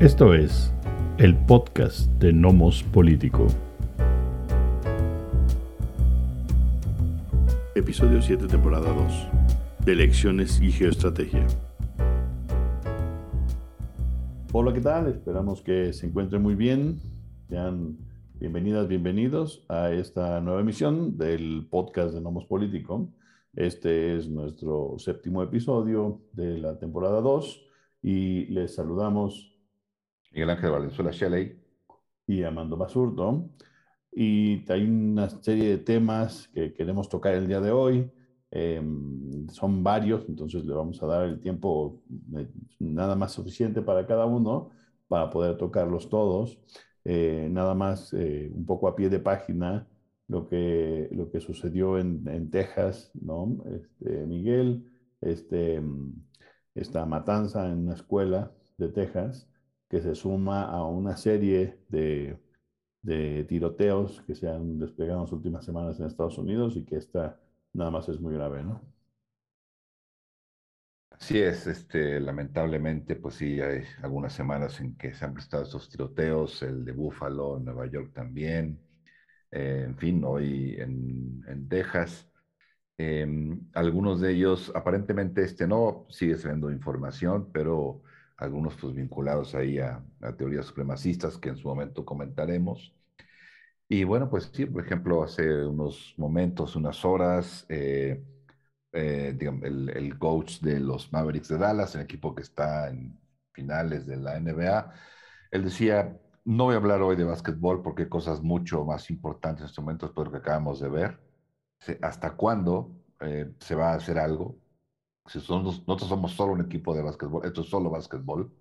Esto es el podcast de Nomos Político. Episodio 7, temporada 2. De elecciones y geoestrategia. Hola, ¿qué tal? Esperamos que se encuentren muy bien. Sean bienvenidas, bienvenidos a esta nueva emisión del podcast de Nomos Político. Este es nuestro séptimo episodio de la temporada 2 y les saludamos Miguel Ángel Valenzuela Shelley y Amando Basurto. Y hay una serie de temas que queremos tocar el día de hoy. Em, son varios, entonces le vamos a dar el tiempo eh, nada más suficiente para cada uno para poder tocarlos todos. Eh, nada más eh, un poco a pie de página lo que, lo que sucedió en, en Texas, ¿no? Este, Miguel, este, esta matanza en una escuela de Texas que se suma a una serie de, de tiroteos que se han desplegado en las últimas semanas en Estados Unidos y que esta nada más es muy grave, ¿no? Así es, este, lamentablemente, pues sí, hay algunas semanas en que se han prestado estos tiroteos, el de Buffalo, Nueva York también, eh, en fin, hoy en, en Texas. Eh, algunos de ellos, aparentemente este no, sigue siendo información, pero algunos pues vinculados ahí a, a, teorías supremacistas que en su momento comentaremos. Y bueno, pues sí, por ejemplo, hace unos momentos, unas horas, eh, eh, digamos, el, el, coach de los Mavericks de Dallas, el equipo que está en finales de la NBA, él decía, no voy a hablar hoy de básquetbol porque hay cosas mucho más importantes en este momento después de lo que acabamos de ver. ¿Hasta cuándo eh, se va a hacer algo? Si somos, nosotros somos solo un equipo de básquetbol, esto es solo básquetbol,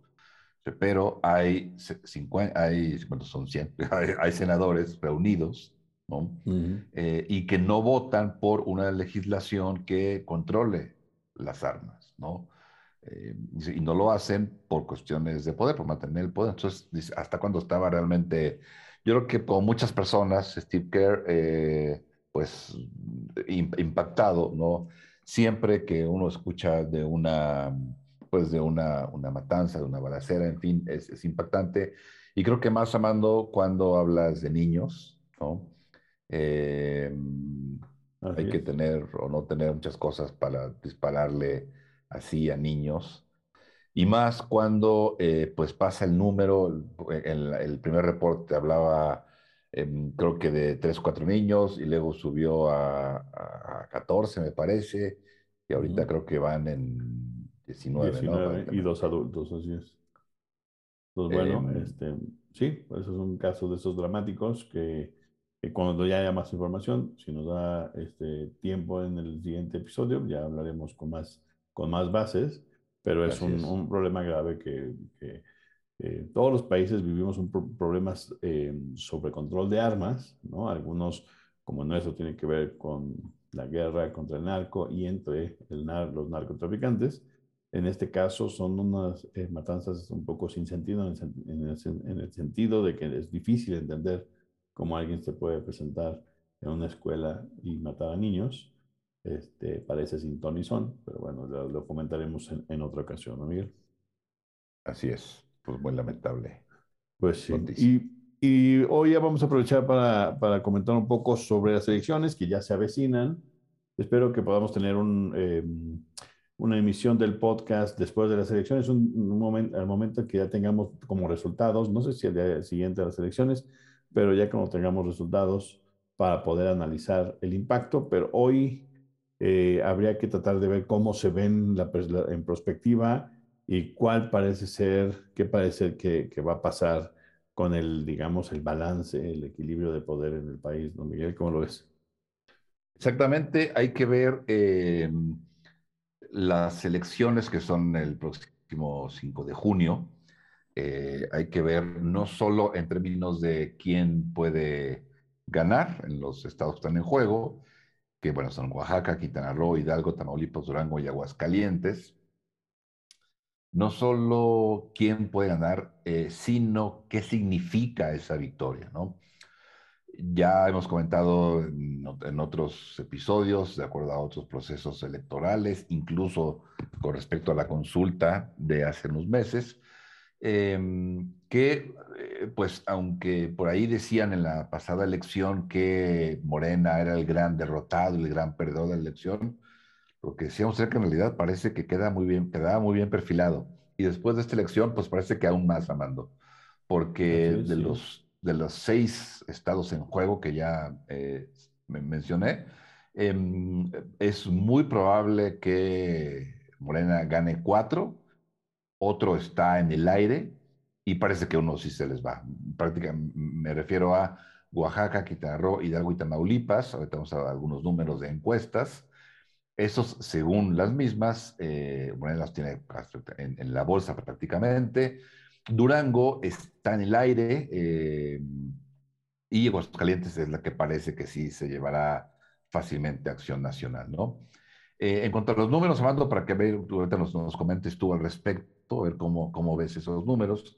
pero hay 50, hay, bueno, son 100, hay, hay senadores reunidos, ¿no? Uh -huh. eh, y que no votan por una legislación que controle las armas, ¿no? Eh, y no lo hacen por cuestiones de poder, por mantener el poder. Entonces, ¿hasta cuando estaba realmente? Yo creo que como muchas personas, Steve Kerr, eh, pues impactado, ¿no? Siempre que uno escucha de una, pues de una, una matanza, de una balacera, en fin, es, es impactante. Y creo que más amando cuando hablas de niños, ¿no? Eh, hay es. que tener o no tener muchas cosas para dispararle así a niños. Y más cuando eh, pues pasa el número, el, el primer reporte hablaba eh, creo que de 3 o 4 niños y luego subió a, a, 14 me parece y ahorita uh -huh. creo que van en 19, 19 ¿no? y dos adultos, así es. Pues bueno, eh, este, sí, pues es un caso de esos dramáticos que, que, cuando ya haya más información, si nos da este tiempo en el siguiente episodio, ya hablaremos con más con más bases, pero es un, un, problema grave que, que eh, todos los países vivimos problemas eh, sobre control de armas, ¿no? Algunos, como nuestro, tienen que ver con la guerra contra el narco y entre los narcotraficantes. En este caso son unas eh, matanzas un poco sin sentido, en el, en, el, en el sentido de que es difícil entender cómo alguien se puede presentar en una escuela y matar a niños este, parece sin ton y son, pero bueno, lo, lo comentaremos en, en, otra ocasión, ¿no, Miguel? Así es, pues muy lamentable. Pues sí. Y, y, hoy ya vamos a aprovechar para, para, comentar un poco sobre las elecciones que ya se avecinan. Espero que podamos tener un, eh, una emisión del podcast después de las elecciones, un, un momento, al momento que ya tengamos como resultados, no sé si el día siguiente a las elecciones, pero ya cuando tengamos resultados para poder analizar el impacto, pero hoy eh, habría que tratar de ver cómo se ven la, en perspectiva y cuál parece ser, qué parece que, que, va a pasar con el, digamos, el balance, el equilibrio de poder en el país, ¿no, Miguel? ¿Cómo lo ves? Exactamente, hay que ver eh, las elecciones que son el próximo 5 de junio. Eh, hay que ver no solo en términos de quién puede ganar en los estados que están en juego, que bueno, son Oaxaca, Quintana Roo, Hidalgo, Tamaulipas, Durango y Aguascalientes. No solo quién puede ganar, eh, sino qué significa esa victoria, ¿no? Ya hemos comentado en, otros episodios, de acuerdo a otros procesos electorales, incluso con respecto a la consulta de hace unos meses, em, que, eh, pues, aunque por ahí decían en la pasada elección que Morena era el gran derrotado, el gran perdedor de la elección, lo que decíamos que en realidad parece que queda muy bien, quedaba muy bien perfilado. Y después de esta elección, pues parece que aún más, Amando, porque de, los, de los seis estados en juego que ya eh, mencioné, em, es muy probable que Morena gane cuatro, otro está en el aire y parece que uno sí se les va. Prácticamente me refiero a Oaxaca, Quintana Roo, Hidalgo y Tamaulipas. Ahorita vamos a dar algunos números de encuestas. Esos, según las mismas, eh, Morena las tiene en, la bolsa prácticamente. Durango está en el aire eh, y Aguascalientes es la que parece que sí se llevará fácilmente a acción nacional, ¿no? Eh, en cuanto a los números, Amando, para que ahorita nos, nos, comentes tú al respecto, a ver cómo, cómo ves esos números.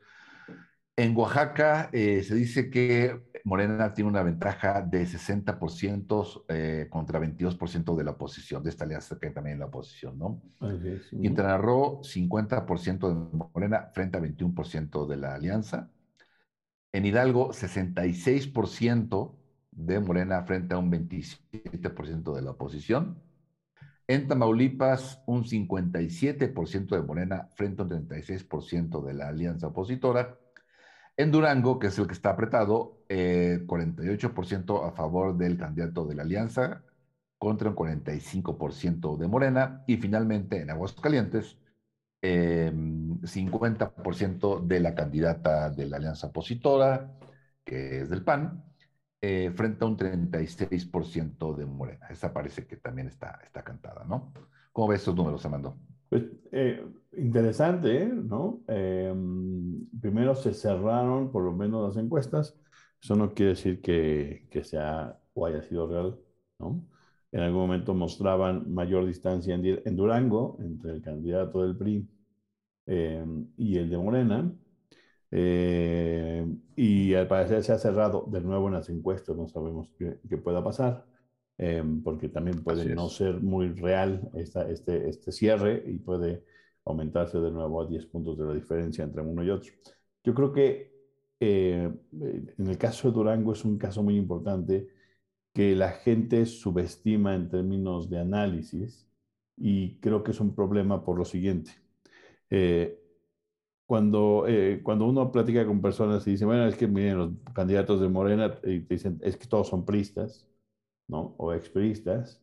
En Oaxaca eh, se dice que Morena tiene una ventaja de 60% eh, contra 22% de la oposición, de esta alianza que hay también en la oposición, ¿no? Quintana Roo, 50% de Morena frente a 21% de la alianza. En Hidalgo, 66% de Morena frente a un 27% de la oposición. En Tamaulipas, un 57% de Morena frente a un 36% de la alianza opositora. En Durango, que es el que está apretado, 48% eh, a favor del candidato de la alianza contra un 45% de Morena. Y finalmente en Aguascalientes, 50% em, de la candidata de la alianza opositora, que es del PAN, eh, frente a un 36% de Morena. Esa parece que también está, está cantada, ¿no? ¿Cómo ves esos números, Amando? Pues eh, interesante, ¿no? Em, primero se cerraron por lo menos las encuestas. Eso no quiere decir que, que sea o haya sido real, ¿no? En algún momento mostraban mayor distancia en, Durango entre el candidato del PRI em, y el de Morena. Eh, y al parecer se ha cerrado de nuevo en las encuestas, no sabemos qué, pueda pasar, em, porque también puede no ser muy real esta, este, este cierre y puede aumentarse de nuevo a 10 puntos de la diferencia entre uno y otro. Yo creo que eh, en el caso de Durango es un caso muy importante que la gente subestima en términos de análisis y creo que es un problema por lo siguiente. Eh, cuando, eh, cuando uno platica con personas y dice, bueno, es que miren, los candidatos de Morena, y te dicen, es que todos son pristas, ¿no? O expristas,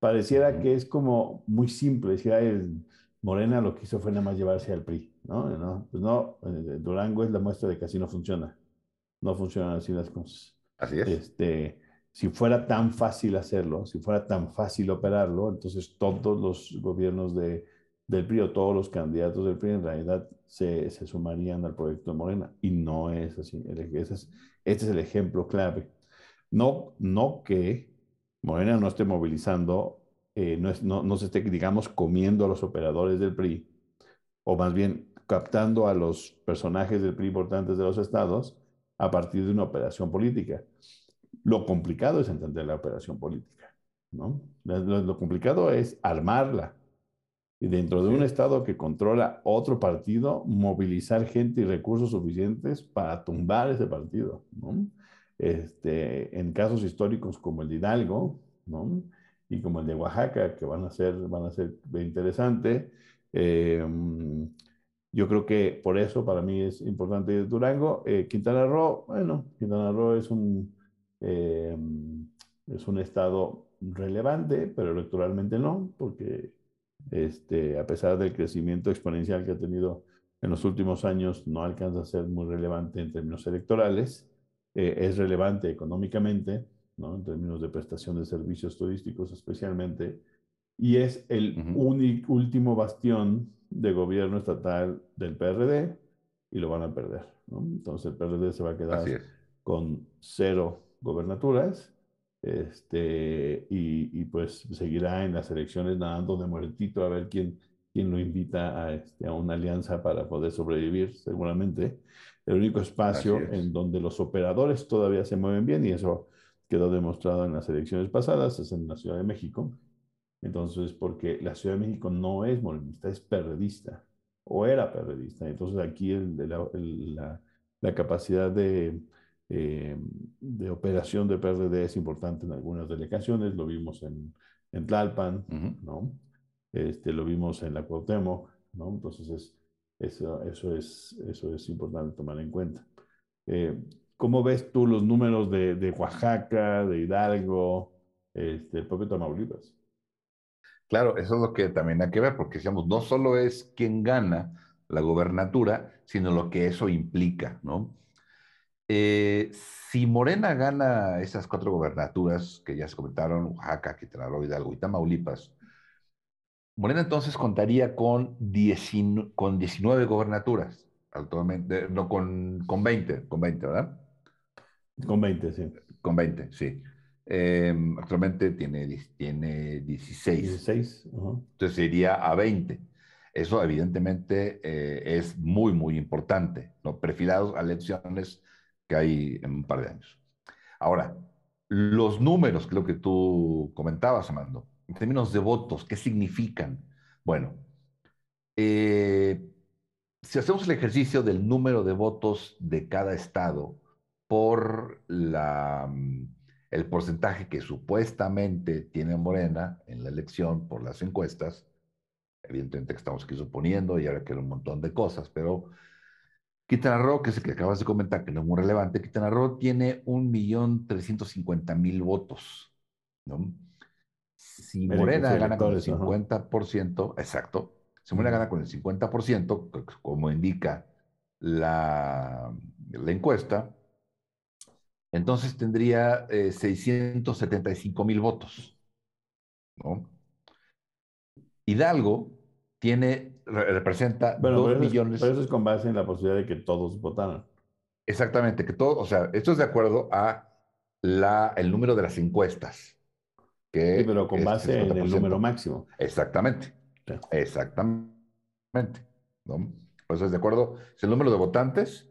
pareciera que es como muy simple, decir, Morena lo que hizo fue nada más llevarse al PRI, ¿no? no pues no, eh, Durango es la muestra de que así no funciona, no funcionan así las cosas. Así es. Este, si fuera tan fácil hacerlo, si fuera tan fácil operarlo, entonces todos los gobiernos de del PRI o todos los candidatos del PRI en realidad se, se sumarían al proyecto de Morena. Y no es así. Ese es, este es el ejemplo clave. No, no que Morena no esté movilizando, eh, no, es, no, no, se esté, digamos, comiendo a los operadores del PRI, o más bien captando a los personajes del PRI importantes de los estados a partir de una operación política. Lo complicado es entender la operación política, ¿no? Lo, lo complicado es armarla, y dentro de un Estado que controla otro partido, movilizar gente y recursos suficientes para tumbar ese partido. ¿no? Este, en casos históricos como el de Hidalgo ¿no? y como el de Oaxaca, que van a ser, van a ser interesantes, eh, yo creo que por eso para mí es importante Durango. Eh, Quintana Roo, bueno, Quintana Roo es un, eh, es un estado relevante, pero electoralmente no, porque este, a pesar del crecimiento exponencial que ha tenido en los últimos años, no alcanza a ser muy relevante en términos electorales. Eh, es relevante económicamente, ¿no? en términos de prestación de servicios turísticos especialmente, y es el único, último bastión de gobierno estatal del PRD y lo van a perder. ¿no? Entonces el PRD se va a quedar con cero gobernaturas este, y, pues seguirá en las elecciones nadando de muertito a ver quién, quién lo invita a, este, a una alianza para poder sobrevivir, seguramente. El único espacio en donde los operadores todavía se mueven bien, y eso quedó demostrado en las elecciones pasadas, es en la Ciudad de México. Entonces, porque la Ciudad de México no es morenista, es perredista. o era perredista. Entonces aquí la, la, capacidad de, eh, de operación del PRD es importante en algunas delegaciones, lo vimos en, en Tlalpan, ¿no? Este, lo vimos en la Cuauhtémoc, ¿no? Entonces es, eso, eso, es, eso es importante tomar en cuenta. Eh, ¿Cómo ves tú los números de, de Oaxaca, de Hidalgo, este, el propio Tamaulipas? Claro, eso es lo que también hay que ver, porque decíamos, no solo es quién gana la gobernatura, sino lo que eso implica, ¿no? Eh, si Morena gana esas cuatro gobernaturas que ya se comentaron, Oaxaca, Quintana Roo, Hidalgo y Tamaulipas, Morena entonces contaría con, con 19 gobernaturas, actualmente, no, con, con 20, con 20, ¿verdad? Con 20, sí. Con 20, sí. Em, actualmente tiene, tiene 16. 16. Entonces iría a 20. Eso evidentemente eh, es muy, muy importante, ¿no? perfilados a elecciones que hay en un par de años. Ahora, los números, lo que tú comentabas, Amando, en términos de votos, ¿qué significan? Bueno, eh, si hacemos el ejercicio del número de votos de cada estado por la el porcentaje que supuestamente tiene Morena en la elección por las encuestas, evidentemente que estamos aquí suponiendo y ahora que un montón de cosas, pero Quintana Roo, que es el que acabas de comentar, que no es muy relevante, Quintana Roo tiene 1.350.000 votos, ¿no? Si Morena gana con el 50%, exacto, si Morena gana con el 50%, como indica la, la encuesta, entonces tendría 675 eh, mil votos. ¿no? Hidalgo tiene, representa bueno, 2 millones. pero eso es con base en la posibilidad de que todos votaran. Exactamente, que todo, o sea, esto es de acuerdo a la, el número de las encuestas. Que sí, pero con base en el número máximo. Exactamente. Exactamente. ¿no? Pues es de acuerdo, es el número de votantes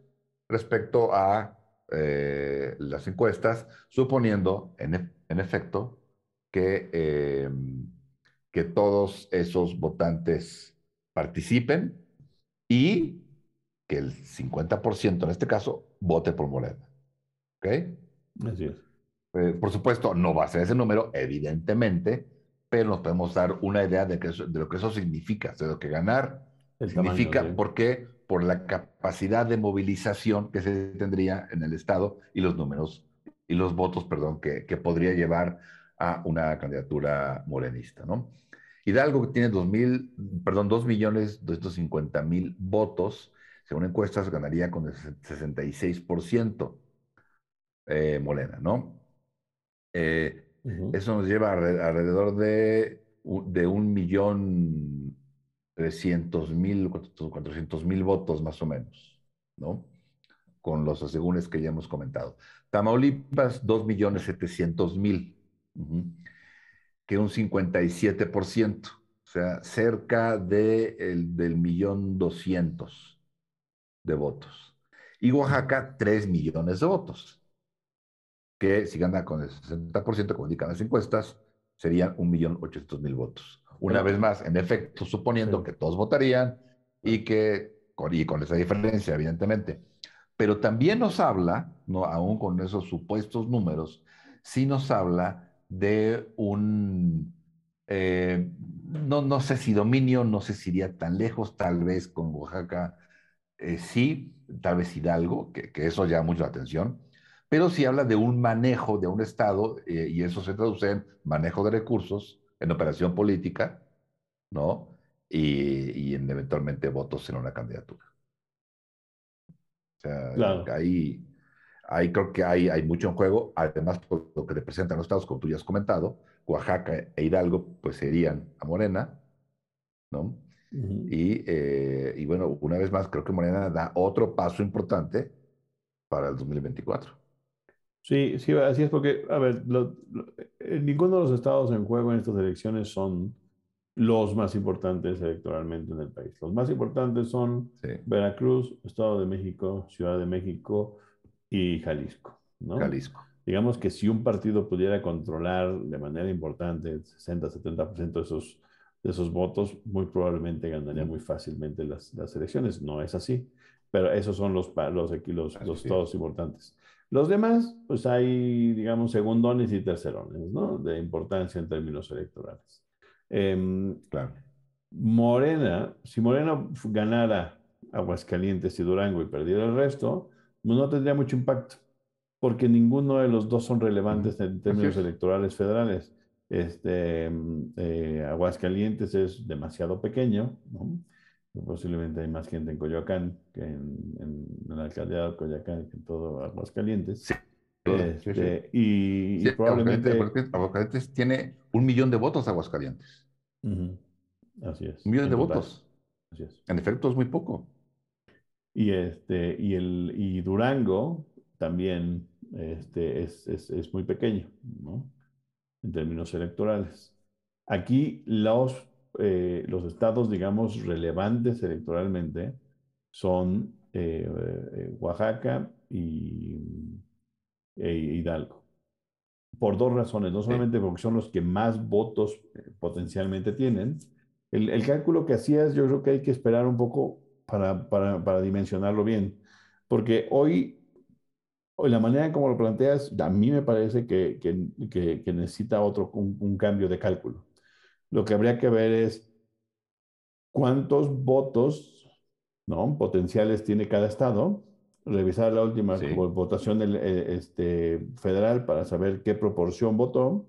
respecto a eh, las encuestas, suponiendo en, en efecto que, eh, que todos esos votantes participen y que el 50% en este caso vote por Morena. ¿Ok? Así es. Eh, por supuesto, no va a ser ese número, evidentemente, pero nos podemos dar una idea de, que de lo que eso significa, de lo que ganar significa, porque por la capacidad de movilización que se tendría en el Estado y los números y los votos, perdón, que, que podría llevar a una candidatura morenista, ¿no? Hidalgo que tiene 2 mil, perdón, 2 millones 250 mil votos, según encuestas ganaría con el 66% eh, Morena, ¿no? Eh, eso nos lleva alrededor de, de un millón 300 mil, 400 mil votos más o menos, ¿no? Con los asegúnes que ya hemos comentado. Tamaulipas, 2 millones 700 mil, que un 57%, o sea, cerca de el, del millón 200 de votos. Y Oaxaca, 3 millones de votos, que si gana con el 60%, como indican las encuestas, serían un millón 800 mil votos. Una vez más, en efecto, suponiendo que todos votarían y que, y con esa diferencia, evidentemente. Pero también nos habla, no, aún con esos supuestos números, sí nos habla de un, eh, no, no sé si dominio, no sé si iría tan lejos, tal vez con Oaxaca eh, sí, tal vez Hidalgo, que, que, eso llama mucho la atención, pero sí habla de un manejo de un Estado eh, y eso se traduce en manejo de recursos, en operación política, ¿no? Y, en eventualmente votos en una candidatura. O sea, ahí, ahí creo que hay, hay mucho en juego, además por lo que representan los estados, como tú ya has comentado, Oaxaca e Hidalgo, pues serían a Morena, ¿no? y, eh, y bueno, una vez más, creo que Morena da otro paso importante para el 2024. Sí, sí, así es porque, a ver, eh, ninguno de los estados en juego en estas elecciones son los más importantes electoralmente en el país. Los más importantes son Veracruz, Estado de México, Ciudad de México y Jalisco. ¿no? Jalisco. Digamos que si un partido pudiera controlar de manera importante 60-70% de esos de esos votos, muy probablemente ganaría muy fácilmente las, las elecciones. No es así, pero esos son los, los, los, los estados importantes. Los demás, pues hay, digamos, segundones y tercerones, ¿no? De importancia en términos electorales. Em, claro. Morena, si Morena ganara Aguascalientes y Durango y perdiera el resto, pues no tendría mucho impacto, porque ninguno de los dos son relevantes en términos electorales federales. Este, eh, Aguascalientes es demasiado pequeño, ¿no? Posiblemente hay más gente en Coyoacán que en, la alcaldía de Coyoacán que en todo Aguascalientes. Sí. Este, y, probablemente... Aguascalientes, tiene un millón de votos Aguascalientes. Así es. Un millón de votos. Así es. En efecto, es muy poco. Y, este, y, el, y Durango también este, es, es, es muy pequeño, ¿no? En términos electorales. Aquí los eh, los estados, digamos, relevantes electoralmente son eh, eh, Oaxaca y e Hidalgo. Por dos razones, no solamente porque son los que más votos potencialmente tienen. El, cálculo que hacías, yo creo que hay que esperar un poco para, para, dimensionarlo bien, porque hoy, hoy, la manera como lo planteas, a mí me parece que, que, que necesita otro, un cambio de cálculo. Lo que habría que ver es cuántos votos ¿no? potenciales tiene cada estado, revisar la última votación del, eh, este, federal para saber qué proporción votó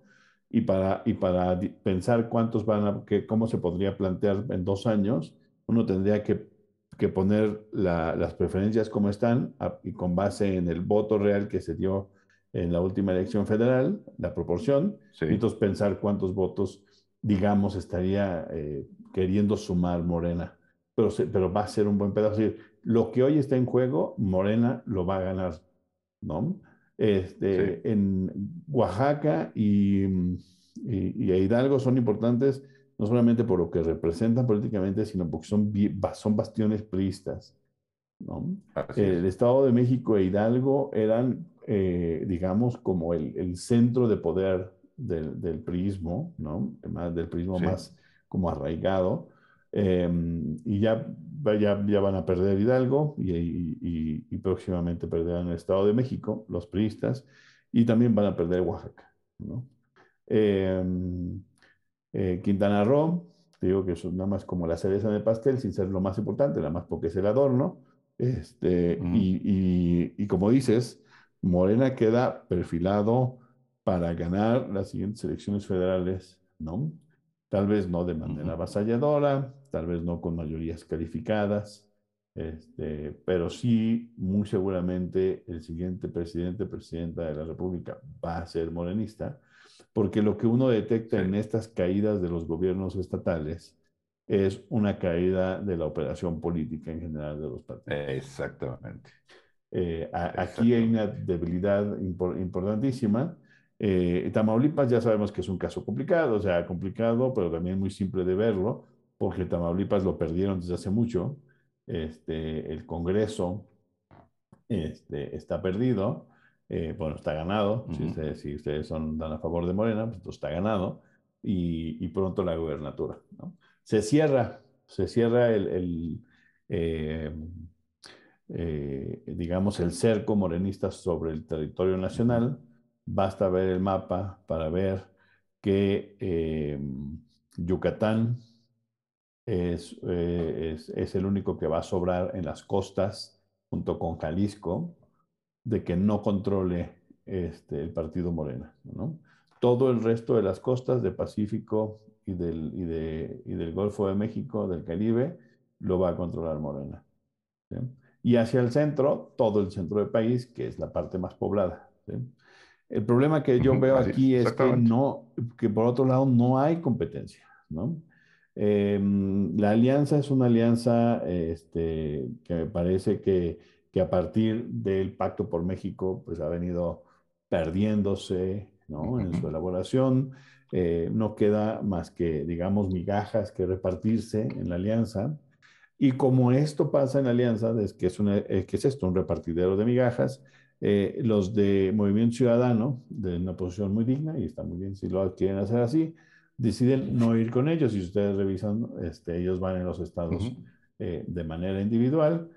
y para, y para pensar cuántos van a, que, cómo se podría plantear en dos años, uno tendría que, que poner las preferencias como están y con base en el voto real que se dio en la última elección federal, la proporción, y entonces pensar cuántos votos digamos, estaría eh, queriendo sumar Morena, pero, pero va a ser un buen pedazo. Lo que hoy está en juego, Morena lo va a ganar, ¿no? Este, En Oaxaca y, y, Hidalgo son importantes no solamente por lo que representan políticamente, sino porque son, son bastiones priistas. ¿no? El Estado de México e Hidalgo eran, eh, digamos, como el, el, centro de poder del, del prismo, ¿no? del prismo más como arraigado. Em, y ya, ya, ya, van a perder Hidalgo y, y, próximamente perderán el Estado de México, los priistas, y también van a perder Oaxaca. ¿no? Em, eh, Quintana Roo, digo que eso es nada más como la cereza de pastel, sin ser lo más importante, nada más porque es el adorno. Este, y, y, como dices, Morena queda perfilado para ganar las siguientes elecciones federales, ¿no? Tal vez no de manera avasalladora, tal vez no con mayorías calificadas, este, pero sí, muy seguramente el siguiente presidente, presidenta de la República va a ser morenista, porque lo que uno detecta en estas caídas de los gobiernos estatales es una caída de la operación política en general de los partidos. Exactamente. Eh, aquí hay una debilidad importantísima eh, Tamaulipas ya sabemos que es un caso complicado, o sea, complicado, pero también muy simple de verlo, porque Tamaulipas lo perdieron desde hace mucho. Este, el Congreso este, está perdido, eh, bueno, está ganado, si, ustedes, son, dan a favor de Morena, pues está ganado, y, pronto la gubernatura. Se cierra, se cierra el, eh, digamos, el cerco morenista sobre el territorio nacional Basta ver el mapa para ver que eh, Yucatán eh, es, es, el único que va a sobrar en las costas junto con Jalisco de que no controle este, el partido Morena. ¿no? Todo el resto de las costas del Pacífico y del, y, de, y del Golfo de México, del Caribe, lo va a controlar Morena. Y hacia el centro, todo el centro del país, que es la parte más poblada. El problema que yo veo aquí es que no, que por otro lado no hay competencia, ¿no? Em, la alianza es una alianza este, que me parece que, que, a partir del Pacto por México, pues ha venido perdiéndose, ¿no? En su elaboración. Eh, no queda más que, digamos, migajas que repartirse en la alianza. Y como esto pasa en la alianza, es que es, una, que es esto, un repartidero de migajas, eh, los de Movimiento Ciudadano, de una posición muy digna, y está muy bien si lo quieren hacer así, deciden no ir con ellos. Si ustedes revisan, este, ellos van en los estados eh, de manera individual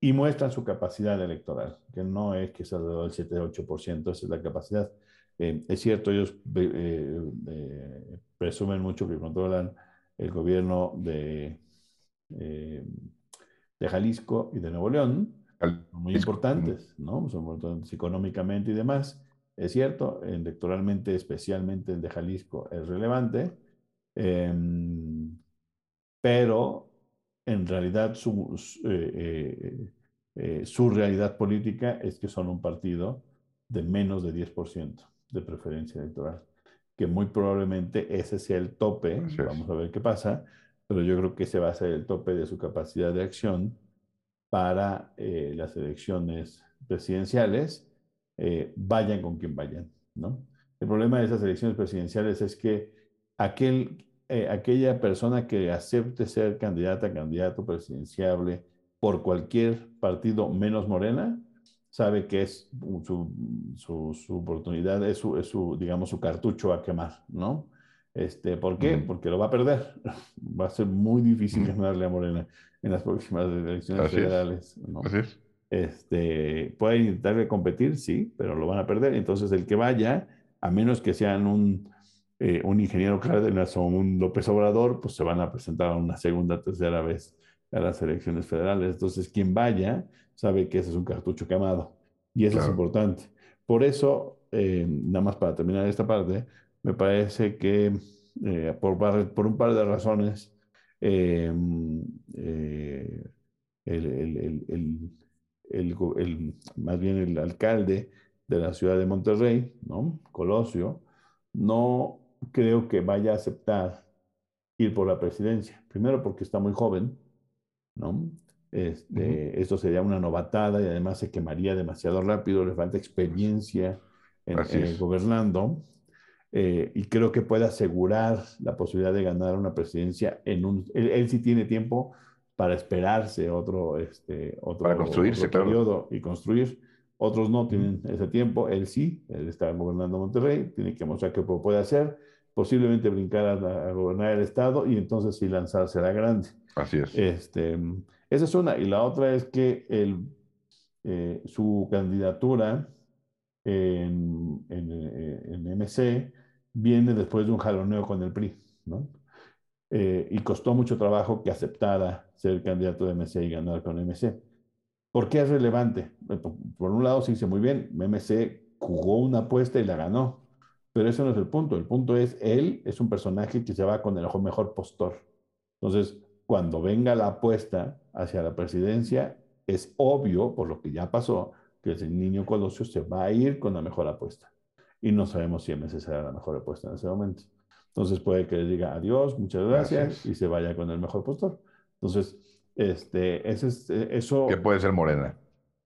y muestran su capacidad electoral, que no es que sea alrededor del 7-8%, esa es la capacidad. Eh, es cierto, ellos eh, presumen mucho que controlan el gobierno de, de Jalisco y de Nuevo León, muy importantes, ¿no? Son importantes económicamente y demás. Es cierto, electoralmente, especialmente el de Jalisco, es relevante, em, pero en realidad su, eh, eh, eh, su realidad política es que son un partido de menos de 10% de preferencia electoral, que muy probablemente ese sea el tope, vamos a ver qué pasa, pero yo creo que ese va a ser el tope de su capacidad de acción para las elecciones presidenciales eh, vayan con quien vayan, ¿no? El problema de esas elecciones presidenciales es que aquel, eh, aquella persona que acepte ser candidata, candidato presidenciable por cualquier partido menos Morena, sabe que es su, su, oportunidad, es su, digamos, su cartucho a quemar, ¿no? Este, ¿Por qué? Porque lo va a perder. Va a ser muy difícil ganarle a Morena en las próximas elecciones federales. ¿no? Así es. Este, pueden intentar competir, sí, pero lo van a perder. Entonces, el que vaya, a menos que sean un, eh, un ingeniero Cárdenas o un López Obrador, pues se van a presentar una segunda, tercera vez a las elecciones federales. Entonces, quien vaya sabe que ese es un cartucho quemado y eso es importante. Por eso, eh, nada más para terminar esta parte, me parece que eh, por, por, un par de razones, el, el, el el, más bien el alcalde de la ciudad de Monterrey, ¿no? Colosio, no creo que vaya a aceptar ir por la presidencia. Primero porque está muy joven, ¿no? Este, Esto sería una novatada y además se quemaría demasiado rápido, le falta experiencia en, gobernando. Eh, y creo que puede asegurar la posibilidad de ganar una presidencia en un... él sí tiene tiempo para esperarse otro, este, otro, para construirse, periodo y construir. Otros no tienen ese tiempo, él sí, él está gobernando Monterrey, tiene que mostrar qué puede hacer, posiblemente brincar a, gobernar el Estado y entonces sí lanzarse a la grande. Así es. Este, esa es una. Y la otra es que el, eh, su candidatura en, en, en, MC viene después de un jaloneo con el PRI, ¿no? Eh, y costó mucho trabajo que aceptara ser candidato de MC y ganar con MC. ¿Por qué es relevante? Eh, por, un lado se dice muy bien, MC jugó una apuesta y la ganó, pero eso no es el punto. El punto es, él es un personaje que se va con el mejor postor. Entonces, cuando venga la apuesta hacia la presidencia, es obvio, por lo que ya pasó, que el niño Colosio se va a ir con la mejor apuesta. Y no sabemos si MC será la mejor apuesta en ese momento. Entonces puede que le diga adiós, muchas gracias, y se vaya con el mejor postor. Entonces, este, ese es, eh, eso... Que puede ser morena.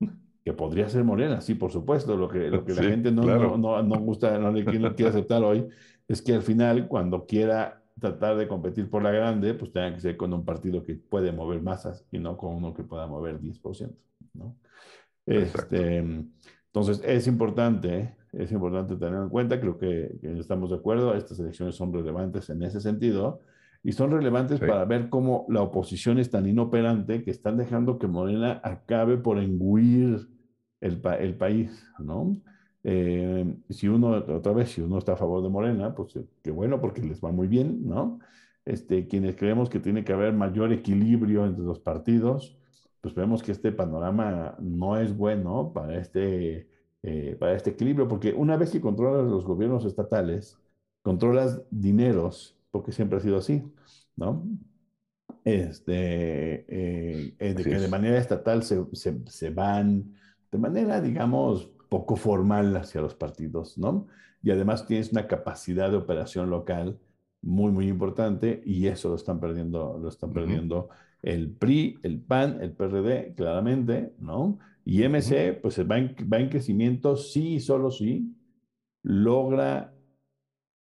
Que podría ser morena, sí, por supuesto. Lo que, lo que la gente no, no, no, gusta, no le quiere, aceptar hoy, es que al final, cuando quiera tratar de competir por la grande, pues tenga que ser con un partido que puede mover masas y no con uno que pueda mover 10%. ¿no? Este, entonces, es importante es importante tener en cuenta, creo que, estamos de acuerdo, estas elecciones son relevantes en ese sentido y son relevantes para ver cómo la oposición es tan inoperante que están dejando que Morena acabe por engullir el, el país, ¿no? Eh, si uno, otra vez, si uno está a favor de Morena, pues eh, qué bueno, porque les va muy bien, ¿no? Este, quienes creemos que tiene que haber mayor equilibrio entre los partidos, pues vemos que este panorama no es bueno para este eh, para este equilibrio, porque una vez que controlas los gobiernos estatales, controlas dineros, porque siempre ha sido así, ¿no? Este, eh, eh, de que de manera estatal se, se, se, van de manera, digamos, poco formal hacia los partidos, ¿no? Y además tienes una capacidad de operación local muy, muy importante y eso lo están perdiendo, lo están perdiendo el PRI, el PAN, el PRD, claramente, ¿no? Y MC, pues va en, va en crecimiento, sí y solo sí, logra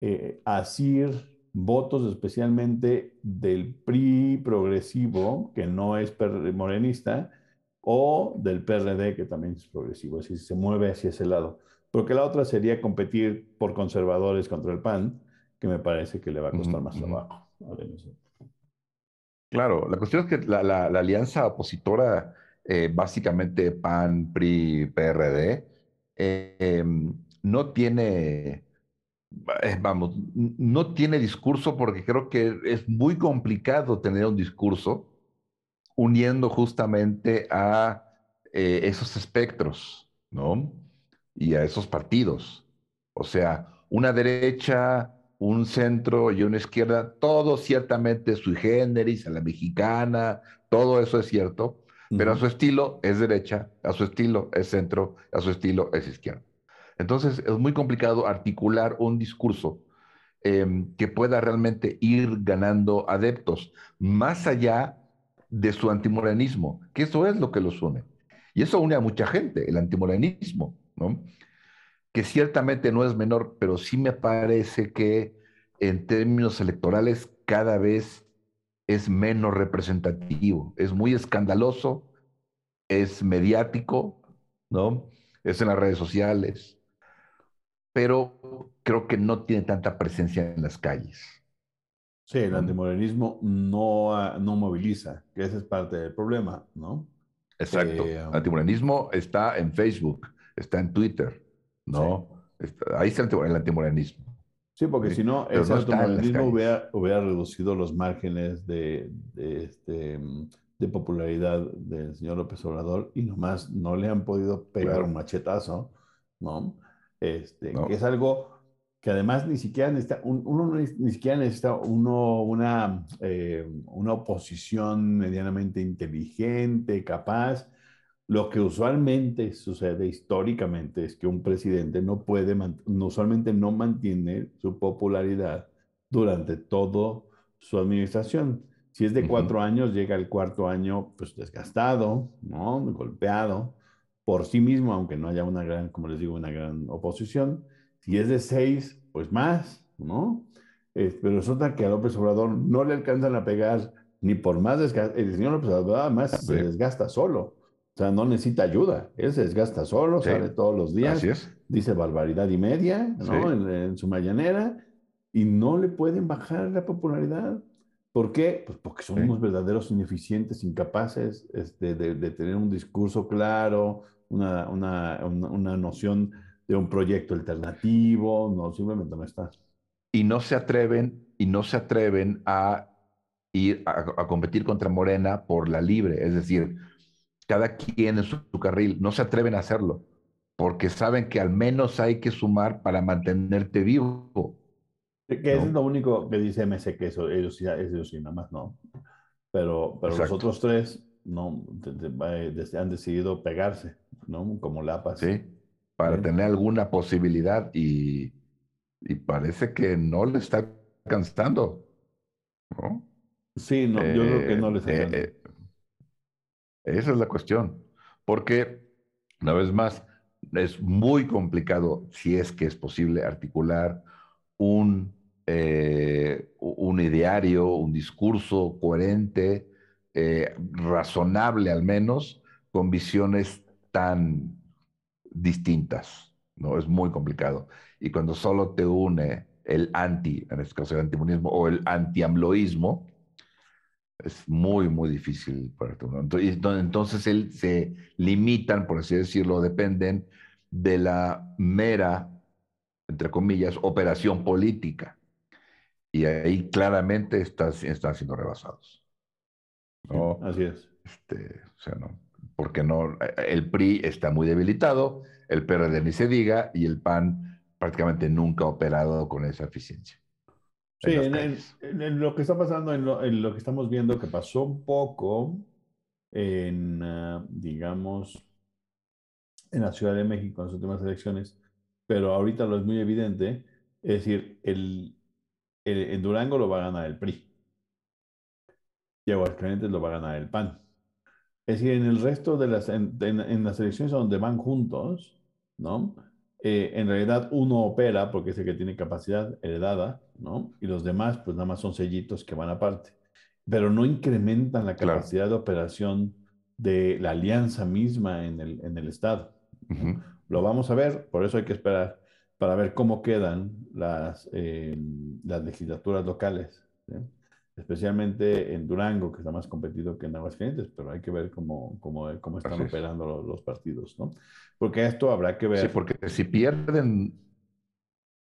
eh, asir votos especialmente del PRI progresivo, que no es morenista, o del PRD, que también es progresivo, es decir, se mueve hacia ese lado. Porque la otra sería competir por conservadores contra el PAN, que me parece que le va a costar más trabajo. Claro, la cuestión es que la, alianza opositora, eh, básicamente PAN, PRI, PRD, em, no tiene, eh, vamos, no tiene discurso porque creo que es muy complicado tener un discurso uniendo justamente a eh, esos espectros, ¿no? Y a esos partidos. O sea, una derecha, un centro y una izquierda, todo ciertamente sui generis, a la mexicana, todo eso es cierto, pero a su estilo es derecha, a su estilo es centro, a su estilo es izquierda. Entonces es muy complicado articular un discurso em, que pueda realmente ir ganando adeptos, más allá de su antimoranismo, que eso es lo que los une. Y eso une a mucha gente, el antimoranismo, ¿no? que ciertamente no es menor, pero sí me parece que en términos electorales cada vez es menos representativo, es muy escandaloso, es mediático, ¿no? Es en las redes sociales, pero creo que no tiene tanta presencia en las calles. Sí, el antimodernismo no, no moviliza, que ese es parte del problema, ¿no? Exacto. el eh, antimodernismo está en Facebook, está en Twitter, ¿no? Ahí está el antimodernismo. Sí, porque si no, ese antimodernismo hubiera, hubiera, reducido los márgenes de, de, este, de, popularidad del señor López Obrador y nomás no le han podido pegar un machetazo, ¿no? Este, Que es algo que además ni siquiera necesita, uno ni siquiera necesita uno, una, eh, una oposición medianamente inteligente, capaz, lo que usualmente sucede históricamente es que un presidente no puede, usualmente no mantiene su popularidad durante todo su administración. Si es de cuatro años, llega el cuarto año pues desgastado, ¿no? Golpeado por sí mismo, aunque no haya una gran, como les digo, una gran oposición. Si es de seis, pues más, ¿no? pero resulta que a López Obrador no le alcanzan a pegar ni por más desgaste. El señor López Obrador además se desgasta solo. O sea, no necesita ayuda. Él se desgasta solo, sale todos los días. Dice barbaridad y media, ¿no? En, su mañanera. Y no le pueden bajar la popularidad. ¿Por qué? Pues porque son unos verdaderos ineficientes, incapaces este, de, tener un discurso claro, una, una, una, noción de un proyecto alternativo. No, simplemente no está. Y no se atreven, y no se atreven a ir a competir contra Morena por la libre. Es decir, cada quien en su, carril, no se atreven a hacerlo, porque saben que al menos hay que sumar para mantenerte vivo. Que es lo único que dice MC, que eso, ellos, sí, ellos sí, nada más no. Pero, pero los otros tres no han decidido pegarse, ¿no? Como Lapas. Sí, para tener alguna posibilidad y, y, parece que no le está alcanzando, ¿no? Sí, no, yo creo que no les está eh, eh, esa es la cuestión. Porque, una vez más, es muy complicado, si es que es posible, articular un, eh, un ideario, un discurso coherente, eh, razonable al menos, con visiones tan distintas. ¿no? Es muy complicado. Y cuando solo te une el anti, en este caso el antimonismo, o el antiamloísmo, es muy, muy difícil para tú. Entonces, él se limitan, por así decirlo, dependen de la mera, entre comillas, operación política. Y ahí claramente están, están siendo rebasados. ¿no? así es. Este, o sea, no. Porque no, el PRI está muy debilitado, el PRD ni se diga, y el PAN prácticamente nunca ha operado con esa eficiencia. Sí, en, lo que está pasando, en lo, que estamos viendo, que pasó un poco en, ah, digamos, en la Ciudad de México en las últimas elecciones, pero ahorita lo es muy evidente, es decir, el, en Durango lo va a ganar el PRI y Aguascalientes lo va a ganar el PAN. Es decir, en el resto de las, en, en las elecciones donde van juntos, ¿no? Eh, en realidad uno opera porque es el que tiene capacidad heredada, ¿no? Y los demás, pues nada más son sellitos que van aparte. Pero no incrementan la capacidad de operación de la alianza misma en el, en el Estado. Lo vamos a ver, por eso hay que esperar. para ver cómo quedan las, eh, las legislaturas locales, especialmente en Durango, que está más competido que en Aguascalientes, pero hay que ver cómo, cómo, cómo están operando los, los, partidos, ¿no? Porque esto habrá que ver. Sí, porque si pierden,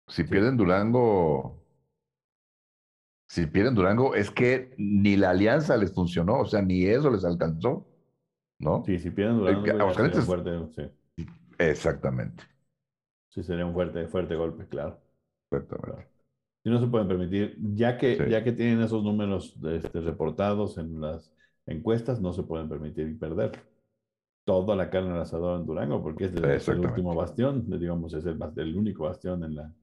si pierden Durango, si pierden Durango, es que ni la alianza les funcionó, o sea, ni eso les alcanzó, ¿no? Sí, si pierden Durango, Aguascalientes, fuerte, sí. Exactamente. Sí, sería un fuerte, fuerte golpe, claro. Exactamente. Si no se pueden permitir, ya que, ya que tienen esos números este, reportados en las encuestas, no se pueden permitir perder. Toda la carne al asador en Durango, porque es el, último bastión, digamos, es el, el, único bastión en la,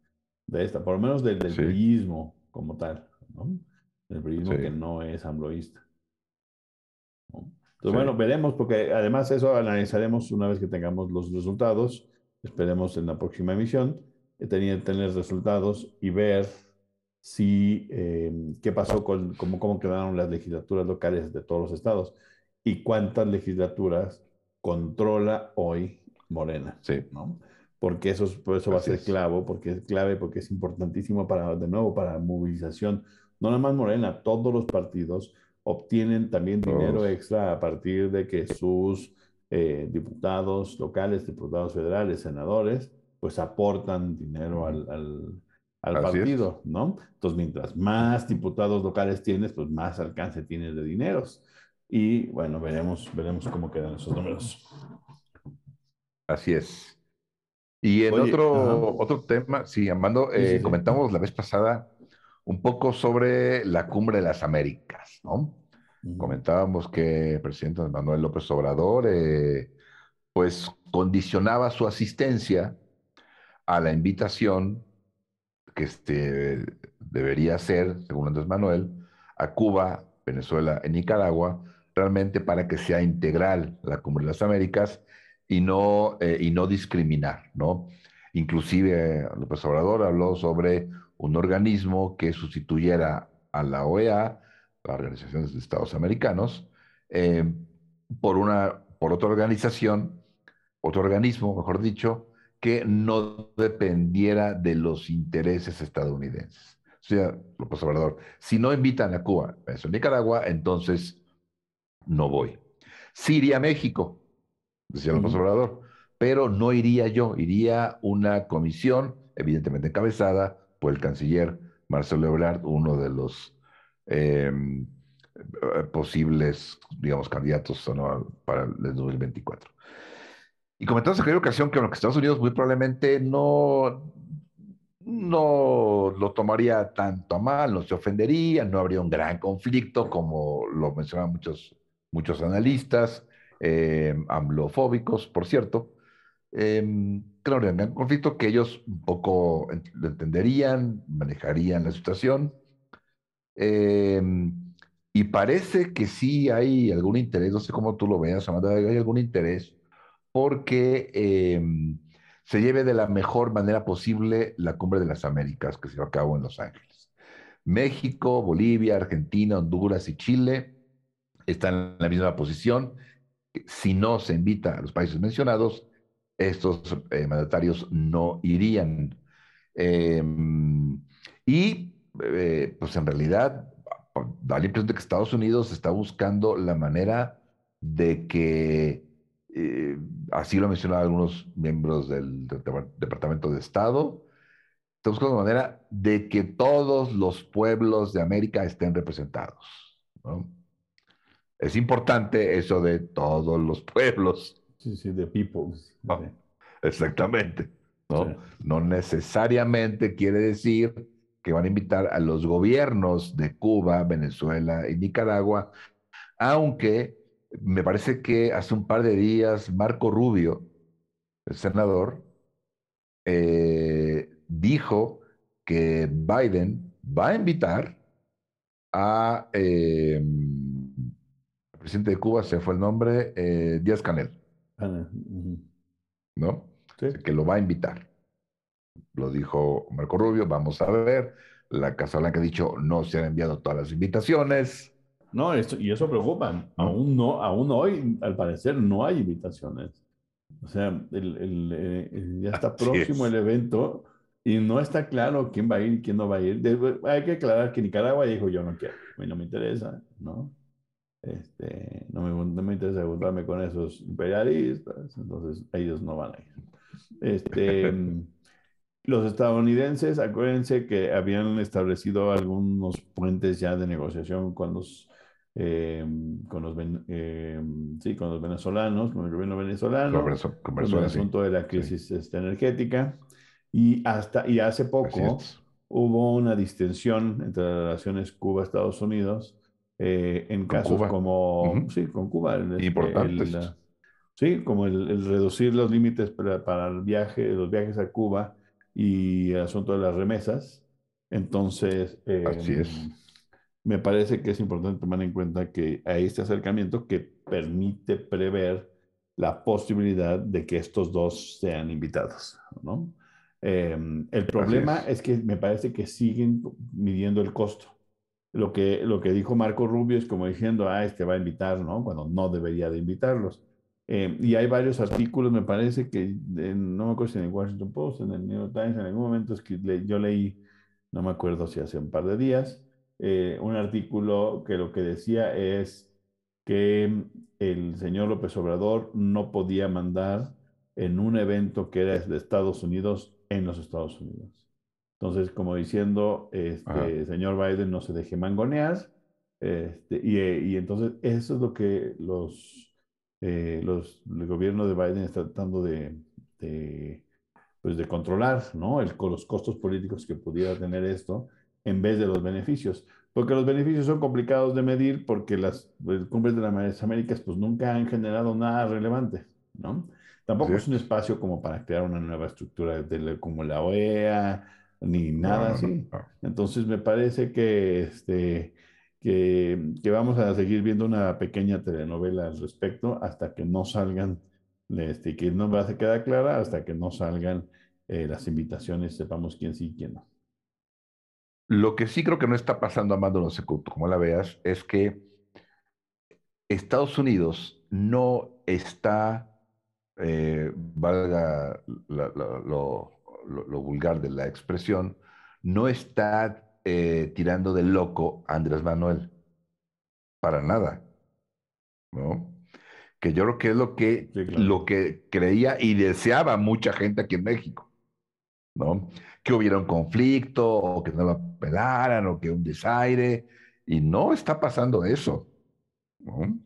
de esta, por lo menos del, del como tal, ¿no? El brillismo que no es ambloísta. Entonces, bueno, veremos, porque además eso analizaremos una vez que tengamos los resultados, esperemos en la próxima emisión, eh, tener, tener resultados y ver si, eh, qué pasó con, cómo, cómo quedaron las legislaturas locales de todos los estados y cuántas legislaturas controla hoy Morena. Sí. ¿no? Porque eso, por eso va a ser clave, porque es clave, porque es importantísimo para, de nuevo, para movilización. No nada más Morena, todos los partidos obtienen también dinero extra a partir de que sus eh, diputados locales, diputados federales, senadores, pues aportan dinero al, al, partido, ¿no? Entonces, mientras más diputados locales tienes, pues más alcance tienes de dineros. Y bueno, veremos, veremos cómo quedan esos números. Así es. Y en otro, otro tema, sí, Amando, eh, comentamos la vez pasada un poco sobre la cumbre de las Américas, ¿no? Comentábamos que el presidente Manuel López Obrador, eh, pues condicionaba su asistencia a la invitación que este, debería ser, según Andrés Manuel, a Cuba, Venezuela y Nicaragua, realmente para que sea integral la Cumbre de las Américas y no, eh, y no discriminar, ¿no? Inclusive López Obrador habló sobre un organismo que sustituyera a la OEA, la Organización de Estados Americanos, eh, por, una, por otra organización, otro organismo, mejor dicho, que no dependiera de los intereses estadounidenses. O sea, López Obrador, si no invitan a Cuba, a Nicaragua, entonces no voy. Sí iría a México, decía López Obrador, pero no iría yo, iría una comisión, evidentemente encabezada por el canciller Marcelo Ebrard, uno de los em, posibles, digamos, candidatos para el 2024. Y comentamos en aquella ocasión que, bueno, que Estados Unidos muy probablemente no, no lo tomaría tanto a mal, no se ofendería, no habría un gran conflicto como lo mencionaban muchos muchos analistas, eh, amblofóbicos, por cierto, eh, claro, en un conflicto que ellos un poco lo entenderían, manejarían la situación. Em, y parece que sí hay algún interés, no sé cómo tú lo veas, Amanda, hay algún interés porque em, se lleve de la mejor manera posible la Cumbre de las Américas que se va a cabo en Los Ángeles. México, Bolivia, Argentina, Honduras y Chile están en la misma posición. Si no se invita a los países mencionados, estos eh, mandatarios no irían. Em, y eh, pues en realidad da la impresión de que Estados Unidos está buscando la manera de que, eh, así lo mencionaban algunos miembros del, del, Departamento de Estado, está buscando la manera de que todos los pueblos de América estén representados. ¿no? Es importante eso de todos los pueblos. Sí, sí, de people. exactamente. ¿no? no necesariamente quiere decir que van a invitar a los gobiernos de Cuba, Venezuela y Nicaragua, aunque me parece que hace un par de días Marco Rubio, el senador, eh, dijo que Biden va a invitar a eh, presidente de Cuba se fue el nombre, eh, Díaz Canel. ¿No? Que lo va a invitar. Lo dijo Marco Rubio, vamos a ver. La Casa Blanca ha dicho, no se han enviado todas las invitaciones. No, y eso preocupa. Aún, no, aún hoy, al parecer, no hay invitaciones. O sea, el, el, eh, ya está próximo el evento y no está claro quién va a ir y quién no va a ir. hay que aclarar que Nicaragua dijo yo no quiero, a mí no me interesa, ¿no? Este, no, me, no me interesa juntarme con esos imperialistas, entonces ellos no van a ir. Este, los estadounidenses, acuérdense que habían establecido algunos puentes ya de negociación con los, eh, con los, eh, sí, con los venezolanos, con el gobierno venezolano, con, el asunto de la crisis este, energética. Y, hasta, y hace poco hubo una distensión entre las relaciones Cuba-Estados Unidos eh, en casos como, sí, con Cuba. Este, sí, como el, reducir los límites para, el viaje, los viajes a Cuba y el asunto de las remesas. Entonces, Así es. Me parece que es importante tomar en cuenta que hay este acercamiento que permite prever la posibilidad de que estos dos sean invitados, ¿no? Em, el problema es. que me parece que siguen midiendo el costo. Lo que, lo que dijo Marco Rubio es como diciendo, ah, este va a invitar, ¿no? Cuando no debería de invitarlos. Em, y hay varios artículos, me parece que, no me acuerdo si en el Washington Post, en el New York Times, en algún momento es que yo leí, no me acuerdo si hace un par de días, eh, un artículo que lo que decía es que el señor López Obrador no podía mandar en un evento que era de Estados Unidos en los Estados Unidos. Entonces, como diciendo, este, señor Biden no se deje mangonear. Este, y, entonces eso es lo que los, eh, los, el gobierno de Biden está tratando de, de, pues de controlar, ¿no? El, los costos políticos que pudiera tener esto en vez de los beneficios. Porque los beneficios son complicados de medir porque las cumbres de las Américas pues nunca han generado nada relevante, ¿no? Tampoco es un espacio como para crear una nueva estructura de, como la OEA, ni nada así. Entonces me parece que, este, que, que, vamos a seguir viendo una pequeña telenovela al respecto hasta que no salgan, este, que no va a quedar clara hasta que no salgan eh, las invitaciones, sepamos quién sí y quién no. Lo que sí creo que no está pasando, Amando, no sé cómo la veas, es que Estados Unidos no está eh, valga lo, vulgar de la expresión, no está eh, tirando de loco a Andrés Manuel. Para nada. ¿No? Que yo creo que es lo que, lo que creía y deseaba mucha gente aquí en México. ¿No? Que hubiera un conflicto, o que no lo pelaran, o que un desaire. Y no está pasando eso. ¿no?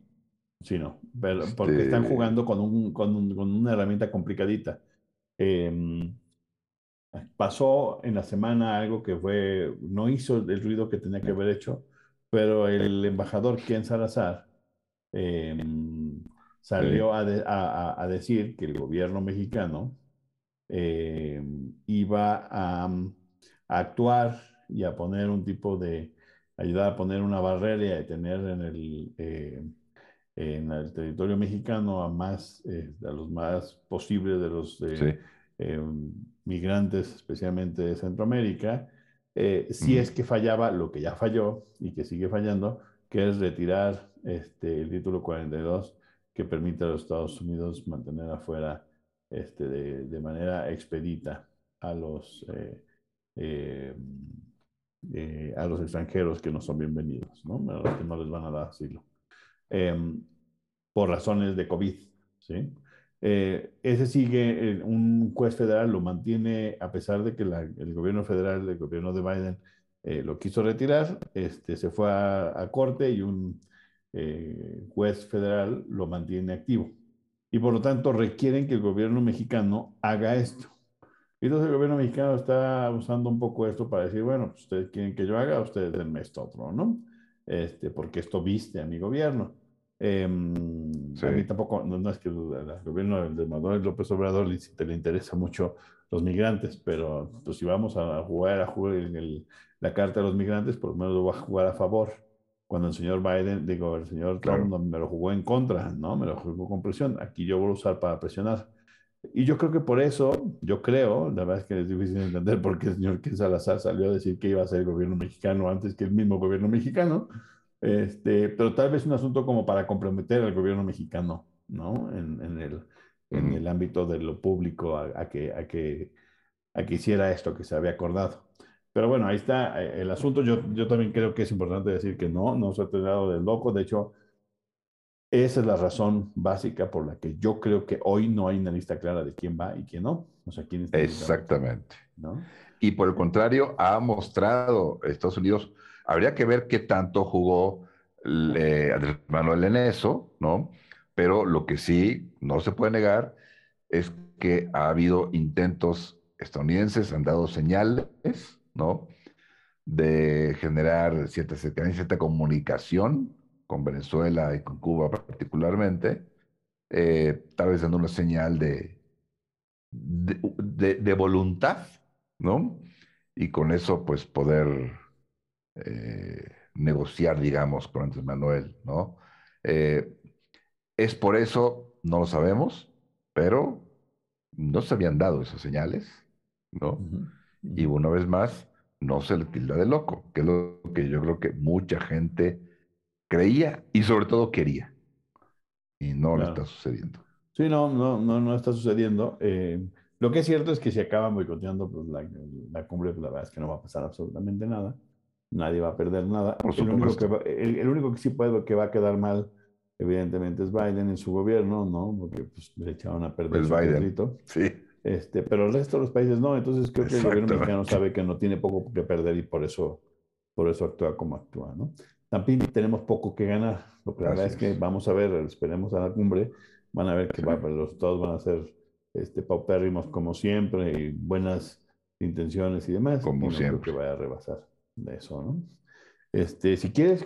Sí, no, porque están este jugando con, un, con, una herramienta complicadita. Em, pasó en la semana algo que fue, no hizo el ruido que tenía que haber hecho, pero el embajador Ken Salazar em, salió a, a, decir que el gobierno mexicano em, iba a, a, actuar y a poner un tipo de, ayudar a poner una barrera y a detener en el eh, en el territorio mexicano a más, eh, a los más posibles de los eh, migrantes, especialmente de Centroamérica, si es que fallaba lo que ya falló y que sigue fallando, que es retirar este, el título 42 que permite a los Estados Unidos mantener afuera este, de, de manera expedita a los, a los extranjeros que no son bienvenidos, ¿no? a los que no les van a dar asilo. Em, por razones de COVID. ¿sí? Eh, ese sigue, eh, un juez federal lo mantiene, a pesar de que el gobierno federal, el gobierno de Biden, eh, lo quiso retirar, este, se fue a, corte y un juez federal lo mantiene activo. Y por lo tanto requieren que el gobierno mexicano haga esto. Y entonces el gobierno mexicano está usando un poco esto para decir, bueno, pues ustedes quieren que yo haga, ustedes denme esto otro, ¿no? Este, porque esto viste a mi gobierno. Em, a mí tampoco, no, es que el gobierno de Manuel López Obrador le, le interesa mucho los migrantes, pero pues, si vamos a jugar a jugar en la carta de los migrantes, por lo menos lo voy a jugar a favor. Cuando el señor Biden, digo, el señor Trump me lo jugó en contra, ¿no? Me lo jugó con presión. Aquí yo voy a usar para presionar. Y yo creo que por eso, yo creo, la verdad es que es difícil entender por qué el señor Ken Salazar salió a decir que iba a ser el gobierno mexicano antes que el mismo gobierno mexicano, este, pero tal vez un asunto como para comprometer al gobierno mexicano, ¿no? En, en, el, en el ámbito de lo público, a, que, a que a que hiciera esto que se había acordado. Pero bueno, ahí está eh, el asunto. Yo, yo también creo que es importante decir que no, no se ha tratado de loco. De hecho, esa es la razón básica por la que yo creo que hoy no hay una lista clara de quién va y quién no. O sea, quién está Exactamente. ¿no? Y por el contrario, ha mostrado Estados Unidos, habría que ver qué tanto jugó Andrés Manuel en eso, ¿no? Pero lo que sí no se puede negar es que ha habido intentos estadounidenses, han dado señales, ¿no? De generar cierta cercanía, cierta comunicación con Venezuela y con Cuba particularmente, eh, tal vez dando una señal de, de, voluntad, ¿no? Y con eso, pues, poder eh, negociar, digamos, con Andrés Manuel, ¿no? Eh, es por eso, no lo sabemos, pero no se habían dado esas señales, ¿no? Y una vez más, no se le tilda de loco, que es lo que yo creo que mucha gente creía y sobre todo quería. Y no lo está sucediendo. Sí, no, no, no, no está sucediendo. Eh, lo que es cierto es que si acaban boicoteando pues, la, la cumbre, pues, la verdad es que no va a pasar absolutamente nada. Nadie va a perder nada. Por el, único que el, único que sí puede que va a quedar mal, evidentemente, es Biden en su gobierno, ¿no? Porque pues, le echaron a perder el Biden. Sí. Este, pero el resto de los países no. Entonces creo que el gobierno mexicano sabe que no tiene poco que perder y por eso, por eso actúa como actúa, ¿no? También tenemos poco que ganar. Lo que la verdad es que vamos a ver, esperemos a la cumbre, van a ver que va, los resultados van a ser este, paupérrimos como siempre y buenas intenciones y demás. Como siempre. Creo que vaya a rebasar de eso, ¿no? Este, si quieres,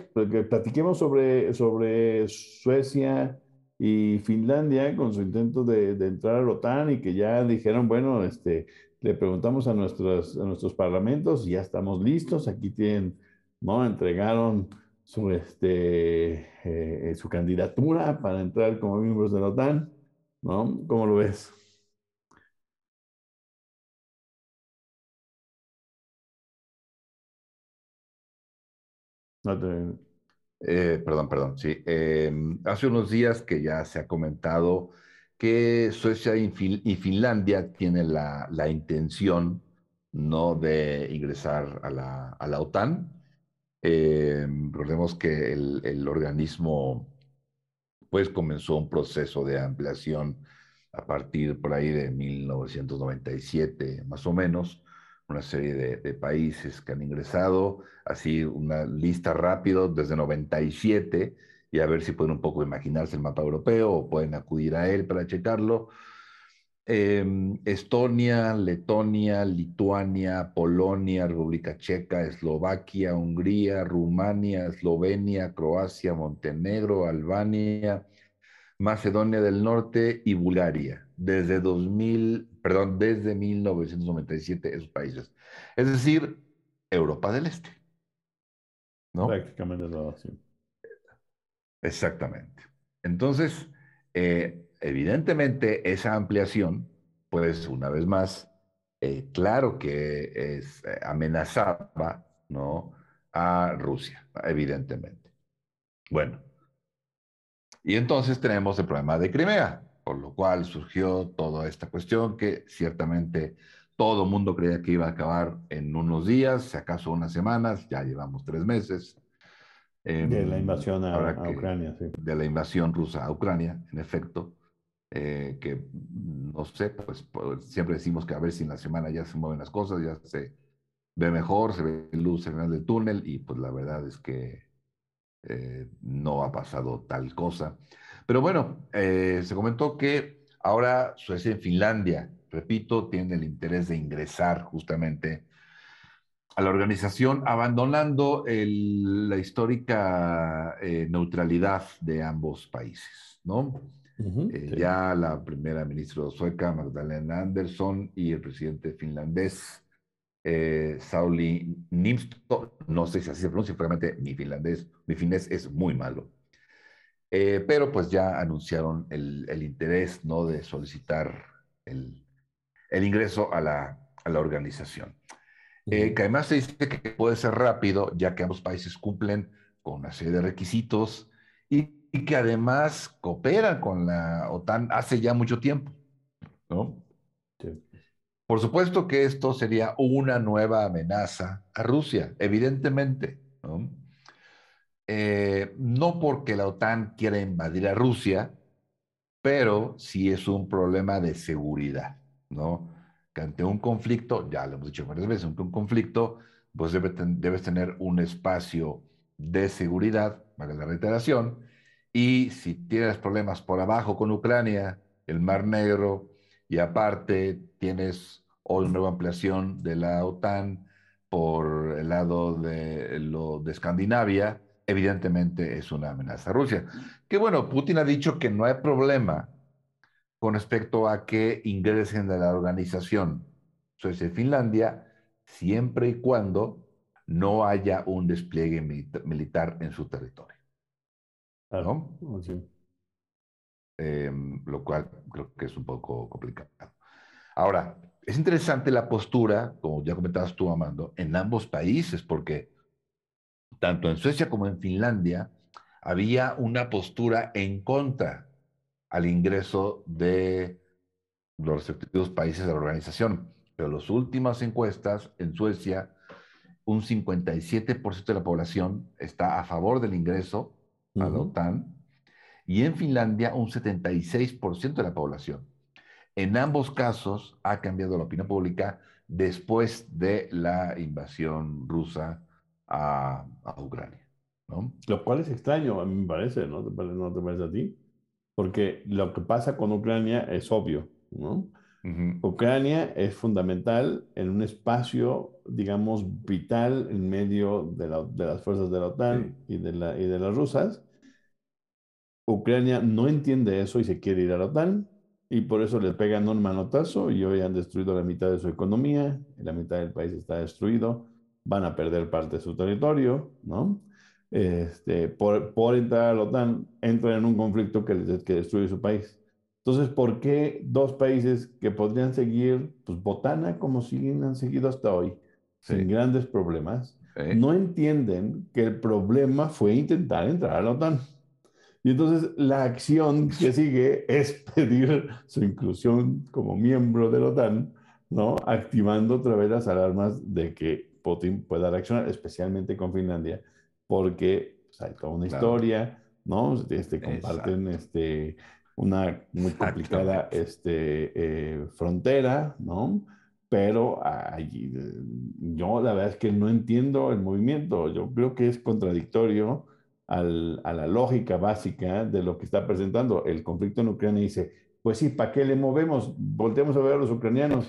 platiquemos sobre, sobre Suecia y Finlandia con su intento de, de, entrar a la OTAN y que ya dijeron, bueno, este, le preguntamos a nuestros, a nuestros parlamentos y ya estamos listos, aquí tienen, ¿no? Entregaron su, este, eh, su candidatura para entrar como miembros de la OTAN, ¿no? ¿Cómo lo ves? Eh, perdón, perdón, sí. Em, hace unos días que ya se ha comentado que Suecia y, Finlandia tienen la, la, intención no de ingresar a la, a la OTAN. Eh, recordemos que el, el, organismo pues comenzó un proceso de ampliación a partir por ahí de 1997, más o menos, una serie de, países que han ingresado, así una lista rápido desde 97 y a ver si pueden un poco imaginarse el mapa europeo o pueden acudir a él para checarlo. Em, Estonia, Letonia, Lituania, Polonia, República Checa, Eslovaquia, Hungría, Rumania, Eslovenia, Croacia, Montenegro, Albania, Macedonia del Norte y Bulgaria. Desde 2000, perdón, desde 1997 esos países. Es decir, Europa del Este. ¿No? Prácticamente sí. Exactamente. Entonces, eh, evidentemente esa ampliación, pues una vez más, eh, claro que es, eh, amenazaba ¿no? a Rusia, evidentemente. Bueno, y entonces tenemos el problema de Crimea, por lo cual surgió toda esta cuestión que ciertamente todo mundo creía que iba a acabar en unos días, si acaso unas semanas, ya llevamos tres meses. de la invasión a, a Ucrania, sí. De la invasión rusa a Ucrania, en efecto. Eh, que no sé, pues, siempre decimos que a ver si en la semana ya se mueven las cosas, ya se ve mejor, se ve luz el final del túnel y pues la verdad es que eh, no ha pasado tal cosa. Pero bueno, eh, se comentó que ahora Suecia y Finlandia, repito, tienen el interés de ingresar justamente a la organización, abandonando la histórica neutralidad de ambos países, ¿no? Eh, ya la primera ministra sueca, Magdalena Andersson, y el presidente finlandés, eh, Sauli Niinistö, no sé si así se pronuncia, francamente mi finlandés, mi finés es muy malo. Eh, pero pues ya anunciaron el, el, interés ¿no? de solicitar el, el ingreso a la, a la organización. que además se dice que puede ser rápido, ya que ambos países cumplen con una serie de requisitos y que además cooperan con la OTAN hace ya mucho tiempo, ¿no? Por supuesto que esto sería una nueva amenaza a Rusia, evidentemente. ¿no? Eh, no porque la OTAN quiera invadir a Rusia, pero sí es un problema de seguridad, ¿no? Que ante un conflicto, ya lo hemos dicho varias veces, ante un conflicto, pues debes tener un espacio de seguridad, para la reiteración, y si tienes problemas por abajo con Ucrania, el Mar Negro, y aparte tienes hoy una nueva ampliación de la OTAN por el lado de, lo, de Escandinavia, evidentemente es una amenaza a Rusia. Que bueno, Putin ha dicho que no hay problema con respecto a que ingresen a la organización y Finlandia, siempre y cuando no haya un despliegue militar en su territorio. ¿No? Em, lo cual creo que es un poco complicado. Ahora, es interesante la postura, como ya comentabas tú, Amando, en ambos países, porque tanto en Suecia como en Finlandia, había una postura en contra al ingreso de los respectivos países de la organización. Pero las últimas encuestas en Suecia, un 57% de la población está a favor del ingreso a la OTAN y en Finlandia un 76% de la población. En ambos casos ha cambiado la opinión pública después de la invasión rusa a, Ucrania. ¿no? Lo cual es extraño, a mí me parece, ¿no te, ¿no te parece a ti? Porque lo que pasa con Ucrania es obvio, ¿no? Ucrania es fundamental en un espacio, digamos, vital en medio de, las fuerzas de la OTAN y, de la, y de las rusas. Ucrania no entiende eso y se quiere ir a la OTAN y por eso le pegan un manotazo y hoy han destruido la mitad de su economía, la mitad del país está destruido van a perder parte de su territorio, ¿no? Este, por, por entrar a la OTAN, entran en un conflicto que, que destruye su país. Entonces, ¿por qué dos países que podrían seguir, pues Botana como siguen, han seguido hasta hoy, sin grandes problemas, no entienden que el problema fue intentar entrar a la OTAN? Y entonces la acción que sigue es pedir su inclusión como miembro de la OTAN, ¿no? Activando otra vez las alarmas de que Putin pueda reaccionar, especialmente con Finlandia, porque pues, hay toda una historia, ¿no? Este, comparten este, una muy complicada este, eh, frontera, ¿no? Pero allí, yo la verdad es que no entiendo el movimiento. Yo creo que es contradictorio al, a la lógica básica de lo que está presentando. El conflicto en Ucrania dice, pues sí, ¿para qué le movemos? Volteamos a ver a los ucranianos.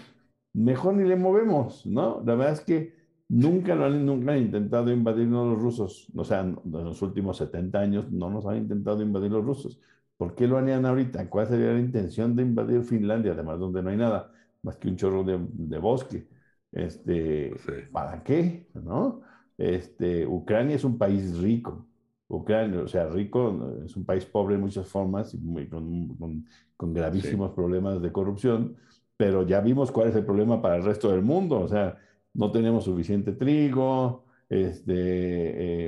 Mejor ni le movemos, ¿no? La verdad es que Nunca lo han, nunca han intentado invadirnos los rusos. O sea, en los últimos 70 años no nos han intentado invadir los rusos. ¿Por qué lo harían ahorita? ¿Cuál sería la intención de invadir Finlandia? Además, donde no hay nada más que un chorro de, de bosque. Este, ¿Para qué? ¿No? Este, Ucrania es un país rico. Ucrania, o sea, rico, es un país pobre en muchas formas, y con, con, con, gravísimos problemas de corrupción, pero ya vimos cuál es el problema para el resto del mundo. O sea, no tenemos suficiente trigo, este,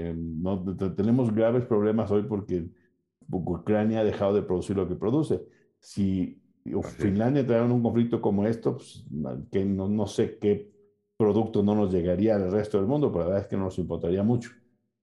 eh, no, tenemos graves problemas hoy porque Ucrania ha dejado de producir lo que produce. Si Finlandia entrara en un conflicto como esto, pues, que no, no, sé qué producto no nos llegaría al resto del mundo, pero la verdad es que no nos importaría mucho.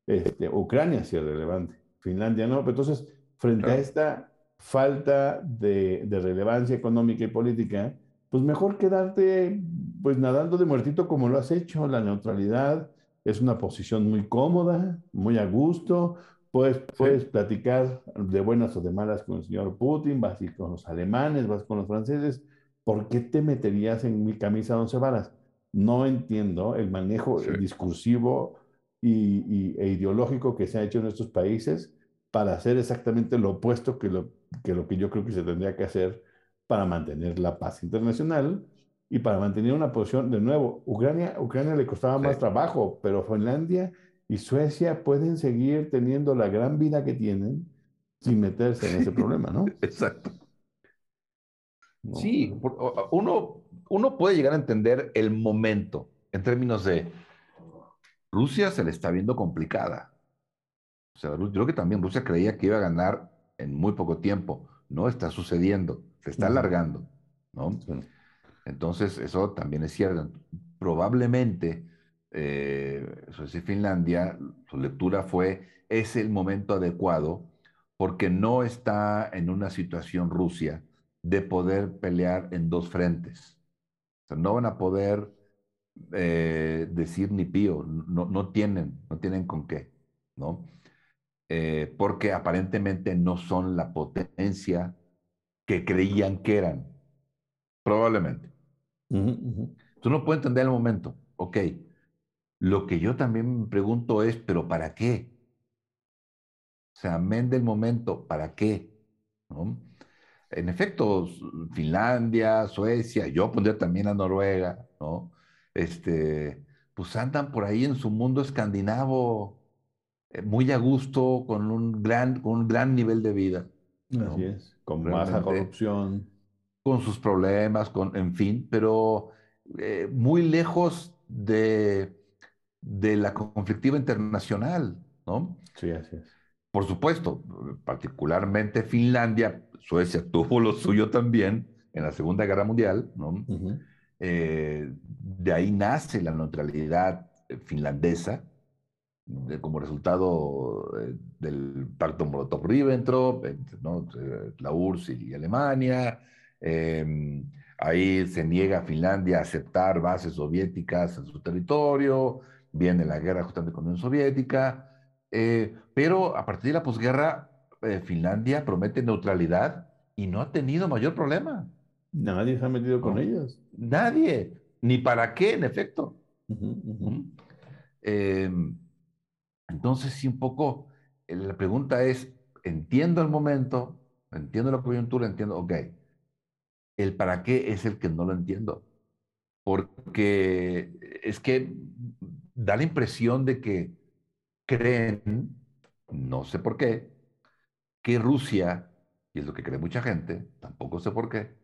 Este, Ucrania sí es relevante, Finlandia no. Pero entonces, frente a esta falta de, de relevancia económica y política, pues mejor quedarte pues nadando de muertito como lo has hecho. La neutralidad es una posición muy cómoda, muy a gusto. Puedes, puedes platicar de buenas o de malas con el señor Putin, vas con los alemanes, vas con los franceses. ¿Por qué te meterías en mi camisa once varas? No entiendo el manejo discursivo y, e ideológico que se ha hecho en estos países para hacer exactamente lo opuesto que lo, que lo que yo creo que se tendría que hacer para mantener la paz internacional y para mantener una posición, de nuevo, Ucrania, Ucrania le costaba más trabajo, pero Finlandia y Suecia pueden seguir teniendo la gran vida que tienen sin meterse en ese problema, ¿no? Exacto. Sí, uno, uno puede llegar a entender el momento en términos de Rusia se le está viendo complicada. O sea, yo creo que también Rusia creía que iba a ganar en muy poco tiempo. No está sucediendo se está alargando, ¿no? Entonces, eso también es cierto. Probablemente, eh, Suecia y Finlandia, su lectura fue, es el momento adecuado porque no está en una situación Rusia de poder pelear en dos frentes. O sea, no van a poder eh, decir ni pío, no, no, tienen, no tienen con qué, ¿no? Eh, porque aparentemente no son la potencia que creían que eran, probablemente. Tú no puedes entender el momento, ok. Lo que yo también me pregunto es, ¿pero para qué? O sea, amén del momento, ¿para qué? ¿No? En efecto, Finlandia, Suecia, yo pondría también a Noruega, ¿no? Este, pues andan por ahí en su mundo escandinavo, eh, muy a gusto, con un gran, con un gran nivel de vida. Así es, con baja corrupción. Con sus problemas, con, en fin, pero eh, muy lejos de, de la conflictiva internacional, ¿no? Sí, así es. Por supuesto, particularmente Finlandia, Suecia tuvo lo suyo también en la Segunda Guerra Mundial, ¿no? Eh, de ahí nace la neutralidad finlandesa, como resultado eh, del pacto Molotov-Ribbentrop, ¿no? la URSS y Alemania. Em, ahí se niega a Finlandia a aceptar bases soviéticas en su territorio, viene la guerra justamente con la Unión Soviética, eh, pero a partir de la posguerra, eh, Finlandia promete neutralidad y no ha tenido mayor problema. Nadie se ha metido con ellas. Nadie. Ni para qué, en efecto. Em, entonces, sí, un poco, eh, la pregunta es, entiendo el momento, entiendo la coyuntura, entiendo, ok, el para qué es el que no lo entiendo. Porque es que da la impresión de que creen, no sé por qué, que Rusia, y es lo que cree mucha gente, tampoco sé por qué,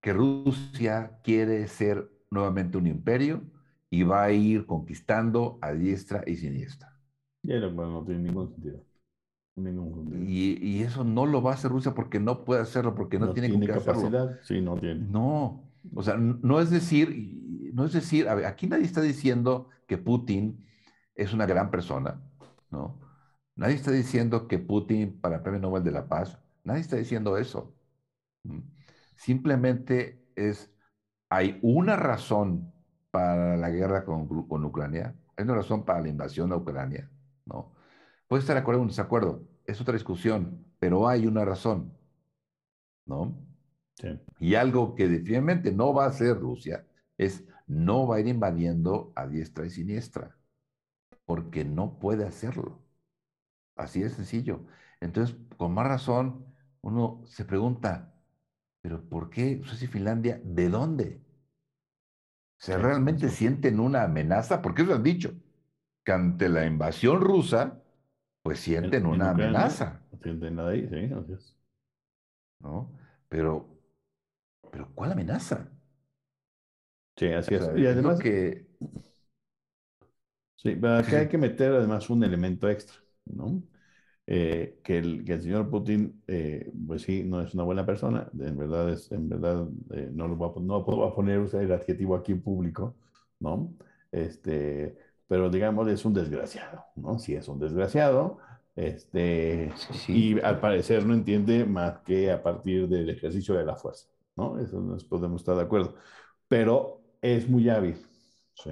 que Rusia quiere ser nuevamente un imperio y va a ir conquistando a diestra y siniestra. Y no tiene ningún sentido. Y, eso no lo va a hacer Rusia porque no puede hacerlo, porque no, tiene, capacidad. Sí, no tiene. No, o sea, no es decir, no es decir, aquí nadie está diciendo que Putin es una gran persona, ¿no? Nadie está diciendo que Putin para el Premio Nobel de la Paz, nadie está diciendo eso. Simplemente es, hay una razón para la guerra con, con Ucrania, hay una razón para la invasión a Ucrania, ¿no? Puede estar de acuerdo o desacuerdo, es otra discusión, pero hay una razón, ¿no? Y algo que definitivamente no va a hacer Rusia es no va a ir invadiendo a diestra y siniestra, porque no puede hacerlo. Así de sencillo. Entonces, con más razón, uno se pregunta, ¿pero por qué Suecia y Finlandia? ¿De dónde? ¿Se realmente sienten una amenaza? Porque eso han dicho, que ante la invasión rusa, pues sienten una amenaza. No sienten nada ahí, sí, es. ¿No? Pero, pero ¿cuál amenaza? Sí, así es. Y además que... Sí, pero acá hay que meter además un elemento extra, ¿no? Eh, que, el, que, el, señor Putin, eh, pues sí, no es una buena persona, en verdad, es, en verdad eh, no, lo voy a, no puedo poner el adjetivo aquí en público, ¿no? Este, pero digamos es un desgraciado, ¿no? Si es un desgraciado, este, y al parecer no entiende más que a partir del ejercicio de la fuerza, ¿no? Eso nos podemos estar de acuerdo. Pero es muy hábil, ¿sí?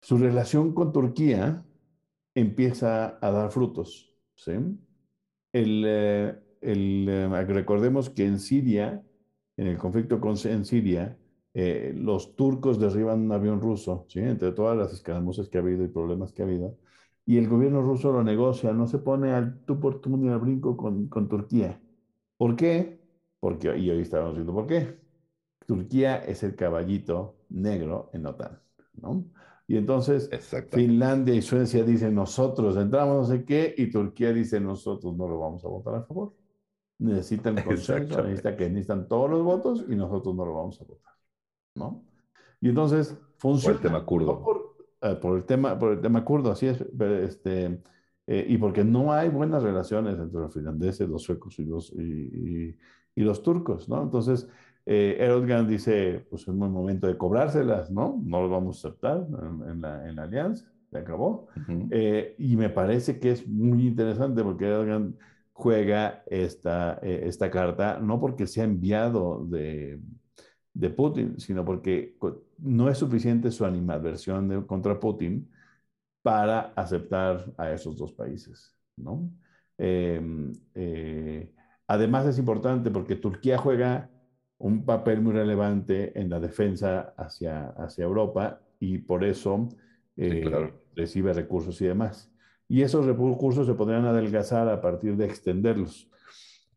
Su relación con Turquía empieza a dar frutos, ¿sí? El, eh, el, eh, recordemos que en Siria, en el conflicto con, en Siria, eh, los turcos derriban un avión ruso, ¿sí? entre todas las escaramuzas que ha habido y problemas que ha habido, y el gobierno ruso lo negocia, no se pone al tú por tú ni al brinco con, con Turquía. ¿Por qué? Porque, y hoy estamos viendo por qué. Turquía es el caballito negro en OTAN, ¿no? Y entonces Finlandia y Suecia dicen nosotros entramos no sé qué y Turquía dice nosotros no lo vamos a votar a favor. Necesitan consenso, necesitan que necesitan todos los votos y nosotros no lo vamos a votar. ¿no? Y entonces funciona. Por el tema kurdo. Por, eh, por, el tema, por el tema kurdo, así es. Este, eh, y porque no hay buenas relaciones entre los finlandeses, los suecos y los, y, y, los turcos, ¿no? Entonces, eh, Erdogan dice, pues es un momento de cobrárselas, ¿no? No lo vamos a aceptar en, la, en la, alianza, se acabó. eh, y me parece que es muy interesante porque Erdogan juega esta, eh, esta carta no porque sea enviado de, de Putin, sino porque no es suficiente su animadversión de, contra Putin para aceptar a esos dos países. ¿no? Eh, eh, además es importante porque Turquía juega un papel muy relevante en la defensa hacia, hacia Europa y por eso eh, sí, claro. recibe recursos y demás. Y esos recursos se podrían adelgazar a partir de extenderlos.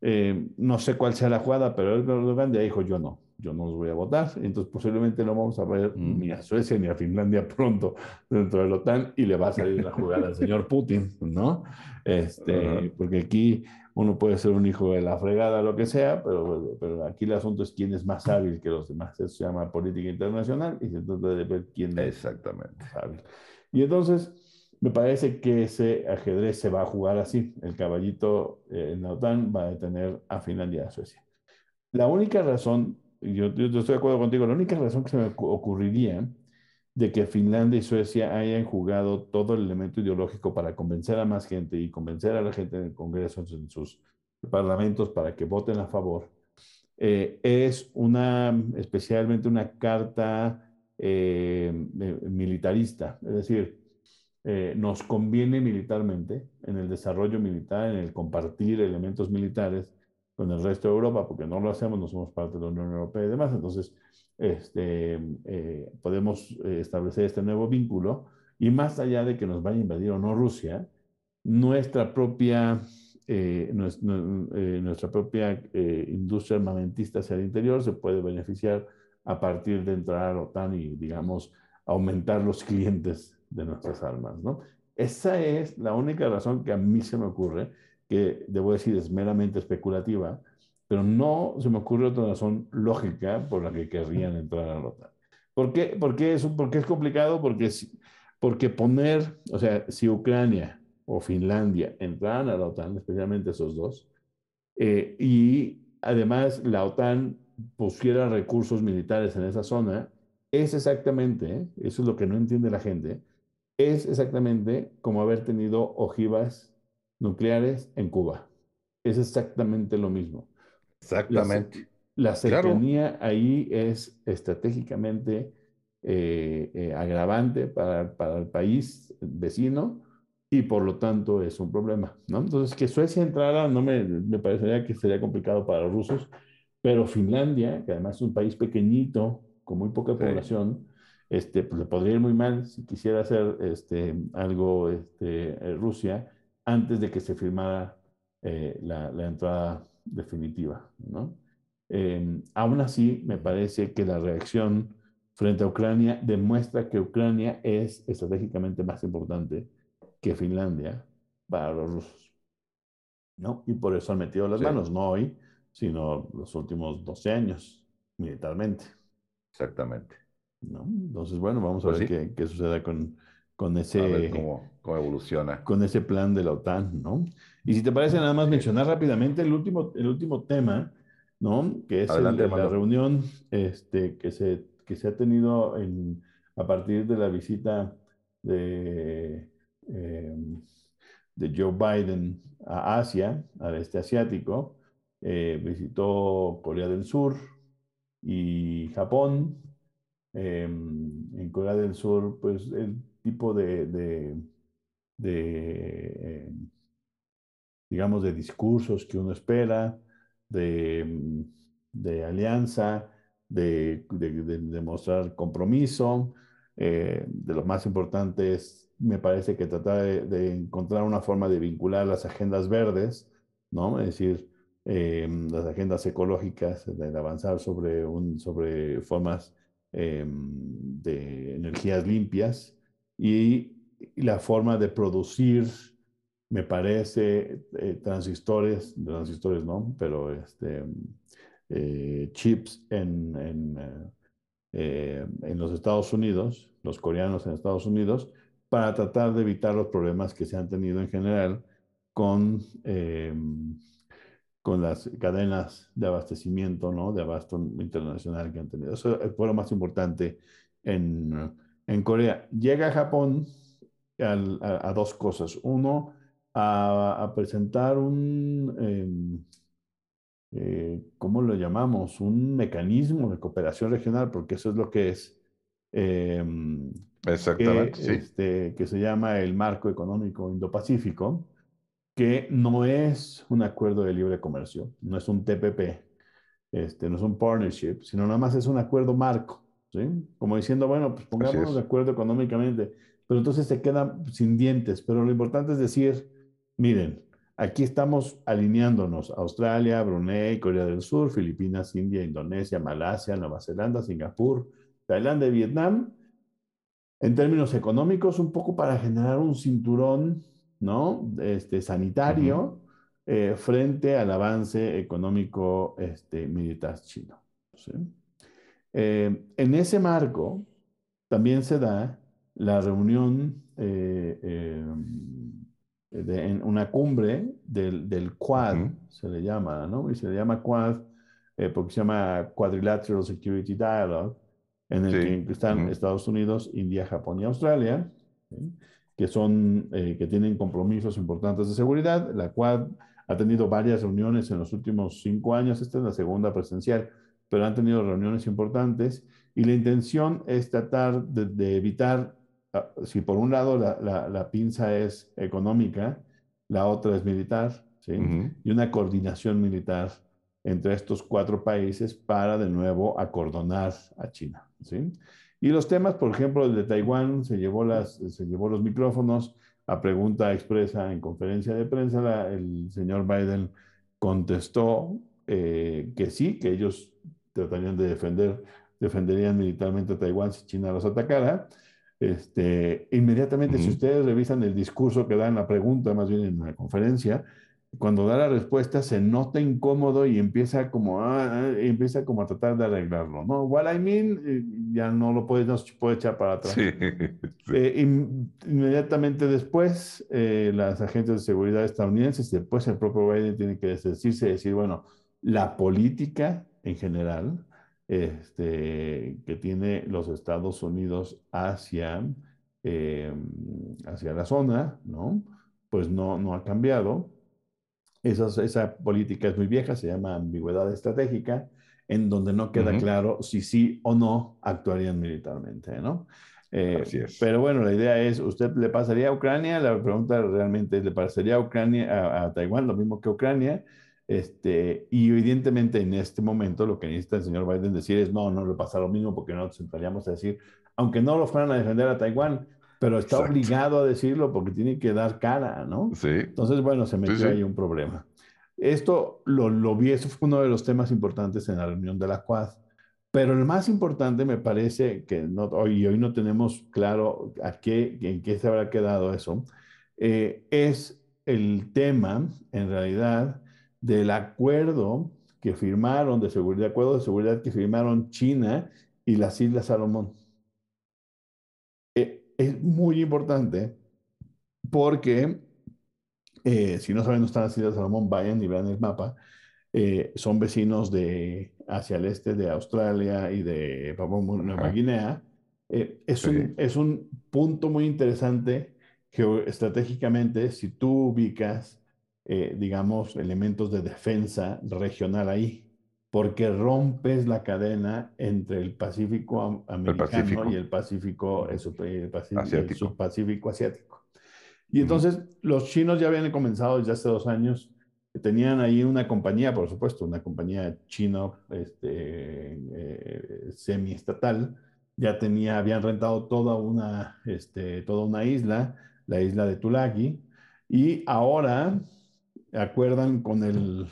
Eh, no sé cuál sea la jugada, pero Erdogan ya dijo yo no yo no los voy a votar. Entonces posiblemente no vamos a ver mm. ni a Suecia ni a Finlandia pronto dentro de la OTAN y le va a salir la jugada al señor Putin, ¿no? Este, Porque aquí uno puede ser un hijo de la fregada, lo que sea, pero, pero aquí el asunto es quién es más hábil que los demás. Eso se llama política internacional y se trata de ver quién Exactamente. es hábil. Y entonces me parece que ese ajedrez se va a jugar así. El caballito eh, en la OTAN va a detener a Finlandia y a Suecia. La única razón yo, yo, estoy de acuerdo contigo, la única razón que se me ocurriría de que Finlandia y Suecia hayan jugado todo el elemento ideológico para convencer a más gente y convencer a la gente en el Congreso, en sus parlamentos, para que voten a favor, eh, es una, especialmente una carta eh, militarista. Es decir, eh, nos conviene militarmente en el desarrollo militar, en el compartir elementos militares, con el resto de Europa, porque no lo hacemos, no somos parte de la Unión Europea y demás. Entonces, este, eh, podemos eh, establecer este nuevo vínculo y más allá de que nos vaya a invadir o no Rusia, nuestra propia, eh, eh, nuestra propia eh, industria armamentista hacia el interior se puede beneficiar a partir de entrar a la OTAN y, digamos, aumentar los clientes de nuestras armas, ¿no? Esa es la única razón que a mí se me ocurre que debo decir es meramente especulativa, pero no se me ocurre otra razón lógica por la que querrían entrar a la OTAN. ¿Por qué, ¿Por qué, es, por qué es complicado? Porque, porque poner, o sea, si Ucrania o Finlandia entraran a la OTAN, especialmente esos dos, eh, y además la OTAN pusiera recursos militares en esa zona, es exactamente, eso es lo que no entiende la gente, es exactamente como haber tenido ojivas nucleares en Cuba. Es exactamente lo mismo. Exactamente. La, la cercanía claro. ahí es estratégicamente eh, eh, agravante para, para, el país vecino y por lo tanto es un problema. ¿no? Entonces, que Suecia entrara no me, me parecería que sería complicado para los rusos, pero Finlandia, que además es un país pequeñito, con muy poca sí. población, este, pues le podría ir muy mal si quisiera hacer este, algo este, Rusia antes de que se firmara eh, la, la, entrada definitiva. ¿no? Eh, aún así, me parece que la reacción frente a Ucrania demuestra que Ucrania es estratégicamente más importante que Finlandia para los rusos. ¿no? Y por eso han metido las sí. manos, no hoy, sino los últimos 12 años militarmente. Exactamente. ¿no? Entonces, bueno, vamos a pues ver sí. qué, qué, sucede con, con ese... Cómo, cómo, evoluciona. Con ese plan de la OTAN, ¿no? Y si te parece, nada más mencionar rápidamente el último, el último tema, ¿no? Que es Adelante, el, la reunión este, que, se, que se ha tenido en, a partir de la visita de, eh, de Joe Biden a Asia, al este asiático. Eh, visitó Corea del Sur y Japón. Eh, en Corea del Sur, pues el tipo de, eh, digamos, de discursos que uno espera, de, de alianza, de, mostrar compromiso. Eh, de lo más importante es, me parece que tratar de, encontrar una forma de vincular las agendas verdes, ¿no? Es decir, eh, las agendas ecológicas, de avanzar sobre, un, sobre formas de energías limpias, y, la forma de producir, me parece, eh, transistores, transistores no, pero este, eh, chips en, en, eh, en, los Estados Unidos, los coreanos en Estados Unidos, para tratar de evitar los problemas que se han tenido en general con, con las cadenas de abastecimiento, ¿no? De abasto internacional que han tenido. Eso fue lo más importante en, en Corea. Llega a Japón a, dos cosas. Uno, a, presentar un, em, eh, ¿cómo lo llamamos? Un mecanismo de cooperación regional, porque eso es lo que es. Em, Exactamente, que, este, que se llama el Marco Económico Indo-Pacífico, que no es un acuerdo de libre comercio, no es un TPP, este, no es un partnership, sino nada más es un acuerdo marco, ¿sí? Como diciendo, bueno, pues pongámonos de acuerdo económicamente, pero entonces se quedan sin dientes, pero lo importante es decir, miren, aquí estamos alineándonos Australia, Brunei, Corea del Sur, Filipinas, India, Indonesia, Malasia, Nueva Zelanda, Singapur, Tailandia y Vietnam, en términos económicos, un poco para generar un cinturón ¿no? este, sanitario eh, frente al avance económico este, militar chino. Eh, en ese marco también se da la reunión eh, en una cumbre del, del Quad, se le llama, ¿no? Y se le llama Quad porque se llama Quadrilateral Security Dialogue, en el que están Estados Unidos, India, Japón y Australia, que, son, eh, que tienen compromisos importantes de seguridad. La cual ha tenido varias reuniones en los últimos cinco años, esta es la segunda presencial, pero han tenido reuniones importantes y la intención es tratar de, evitar, ah, si por un lado la, la, la, pinza es económica, la otra es militar, ¿sí? y una coordinación militar entre estos cuatro países para de nuevo acordonar a China. ¿sí? Y los temas, por ejemplo, el de Taiwán se llevó, las, se llevó los micrófonos a pregunta expresa en conferencia de prensa. el señor Biden contestó eh, que sí, que ellos tratarían de defender, defenderían militarmente a Taiwán si China los atacara. Este, inmediatamente, si ustedes revisan el discurso que da en la pregunta, más bien en la conferencia, cuando da la respuesta se nota incómodo y empieza como, ah, empieza como a tratar de arreglarlo, ¿no? What I mean, eh, ya no lo puede, no se puede echar para atrás. Eh, inmediatamente después, eh, las agentes de seguridad estadounidenses, después el propio Biden tiene que decirse, decir, bueno, la política en general este, que tiene los Estados Unidos hacia, hacia la zona, ¿no? Pues no, no ha cambiado esa, política es muy vieja, se llama ambigüedad estratégica, en donde no queda claro si sí o no actuarían militarmente, ¿no? Eh, pero bueno, la idea es, ¿usted le pasaría a Ucrania? La pregunta realmente es, ¿le pasaría a Ucrania, a, Taiwán lo mismo que Ucrania? Este, y evidentemente en este momento lo que necesita el señor Biden decir es, no, no le pasa lo mismo porque no nos sentaríamos a decir, aunque no lo fueran a defender a Taiwán, pero está obligado a decirlo porque tiene que dar cara, ¿no? Sí. Entonces, bueno, se metió ahí un problema. Esto lo, lo vi, eso fue uno de los temas importantes en la reunión de la Quad. Pero el más importante me parece que no, hoy, hoy no tenemos claro a qué, en qué se habrá quedado eso, eh, es el tema, en realidad, del acuerdo que firmaron de seguridad, acuerdo de seguridad que firmaron China y las Islas Salomón es muy importante porque, eh, si no saben dónde están las Islas Salomón, vayan y vean el mapa. Eh, son vecinos de hacia el este de Australia y de Papua Nueva Guinea. Eh, es, un, es un punto muy interesante geoestratégicamente si tú ubicas, digamos, elementos de defensa regional ahí porque rompes la cadena entre el Pacífico americano y el Pacífico, el, subpacífico asiático. Y entonces los chinos ya habían comenzado desde hace dos años, tenían ahí una compañía, por supuesto, una compañía chino este, eh, semiestatal, ya tenía, habían rentado toda una, este, toda una isla, la isla de Tulagi, y ahora acuerdan con el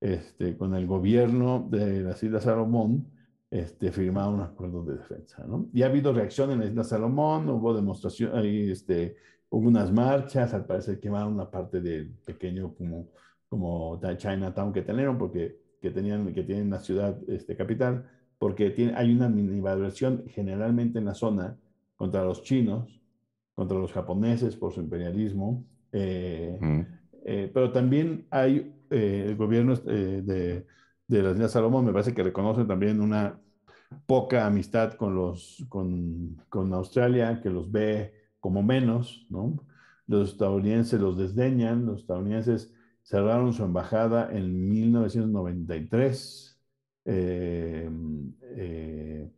este, con el gobierno de las Islas Salomón, este, firmaron un acuerdo de defensa, ¿no? Y ha habido reacción en las Islas Salomón, hubo demostración, ahí, este, hubo unas marchas, al parecer quemaron una parte del pequeño como, como Chinatown que tenían, porque que tenían, que tienen la ciudad este, capital, porque tiene, hay una minivaluación generalmente en la zona contra los chinos, contra los japoneses por su imperialismo, eh, eh, pero también hay el gobierno de, de las Islas Salomón, me parece que reconoce también una poca amistad con, los, con, con Australia, que los ve como menos, ¿no? Los estadounidenses los desdeñan, los estadounidenses cerraron su embajada en 1993 eh, eh,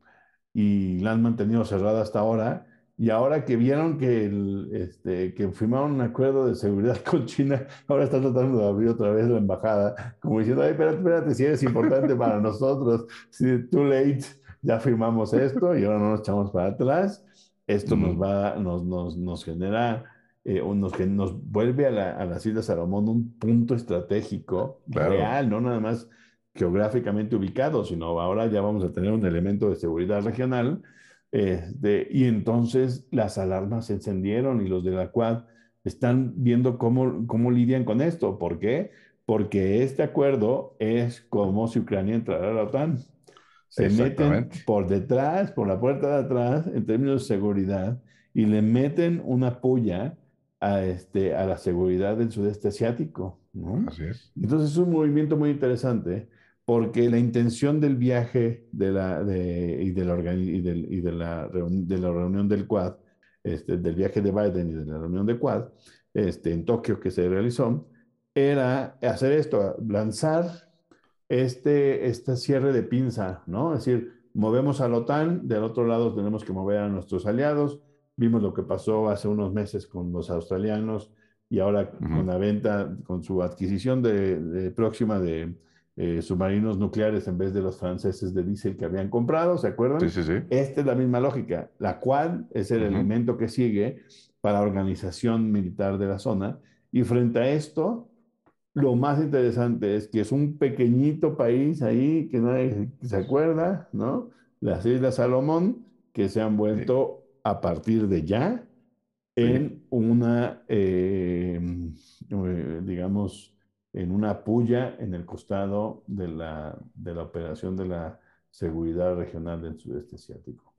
y la han mantenido cerrada hasta ahora. Y ahora que vieron que, el, este, que firmaron un acuerdo de seguridad con China, ahora están tratando de abrir otra vez la embajada, como diciendo, ay, espérate, espérate, si eres importante para nosotros, si too late, ya firmamos esto y ahora no nos echamos para atrás. Esto nos va, nos, nos, nos genera eh, nos, que nos vuelve a, la, a, las Islas Salomón un punto estratégico real, no nada más geográficamente ubicado, sino ahora ya vamos a tener un elemento de seguridad regional. Este, y entonces las alarmas se encendieron y los de la Quad están viendo cómo, cómo lidian con esto. ¿Por qué? Porque este acuerdo es como si Ucrania entrara a la OTAN. Se meten por detrás, por la puerta de atrás, en términos de seguridad, y le meten una puya a, este, a la seguridad del sudeste asiático. ¿no? Así es. Entonces es un movimiento muy interesante porque la intención del viaje de la, de, y, de la, y, de, y de, la, de la reunión del Quad, este, del viaje de Biden y de la reunión del Quad este, en Tokio que se realizó, era hacer esto, lanzar este, este cierre de pinza, ¿no? Es decir, movemos a la OTAN, del otro lado tenemos que mover a nuestros aliados, Vimos lo que pasó hace unos meses con los australianos y ahora con la venta, con su adquisición de, próxima de eh, submarinos nucleares en vez de los franceses de diésel que habían comprado, ¿se acuerdan? Sí, sí, sí. Esta es la misma lógica, la cual es el elemento que sigue para la organización militar de la zona. Y frente a esto, lo más interesante es que es un pequeñito país ahí que nadie se acuerda, ¿no? Las Islas Salomón, que se han vuelto a partir de ya en una, em, eh, digamos, en una puya en el costado de la, de la operación de la seguridad regional del sudeste asiático.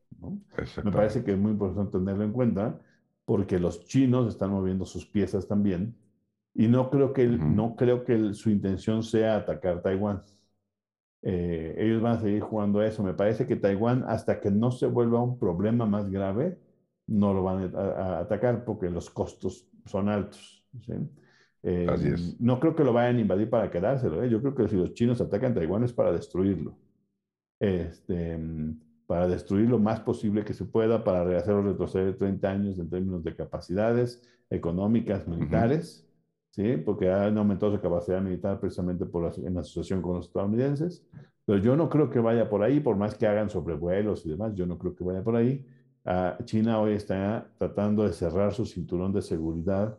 Me parece que es muy importante tenerlo en cuenta porque los chinos están moviendo sus piezas también y no creo que, no creo que su intención sea atacar Taiwán. Eh, ellos van a seguir jugando a eso. Me parece que Taiwán, hasta que no se vuelva un problema más grave, no lo van a, atacar porque los costos son altos. Eh, Así es. No creo que lo vayan a invadir para quedárselo. ¿eh? Yo creo que si los chinos atacan Taiwán es para destruirlo. Este, para destruir lo más posible que se pueda, para hacerlo retroceder 30 años en términos de capacidades económicas, militares. ¿sí? porque han aumentado su capacidad militar precisamente por en asociación con los estadounidenses. Pero yo no creo que vaya por ahí, por más que hagan sobrevuelos y demás, yo no creo que vaya por ahí. Ah, China hoy está tratando de cerrar su cinturón de seguridad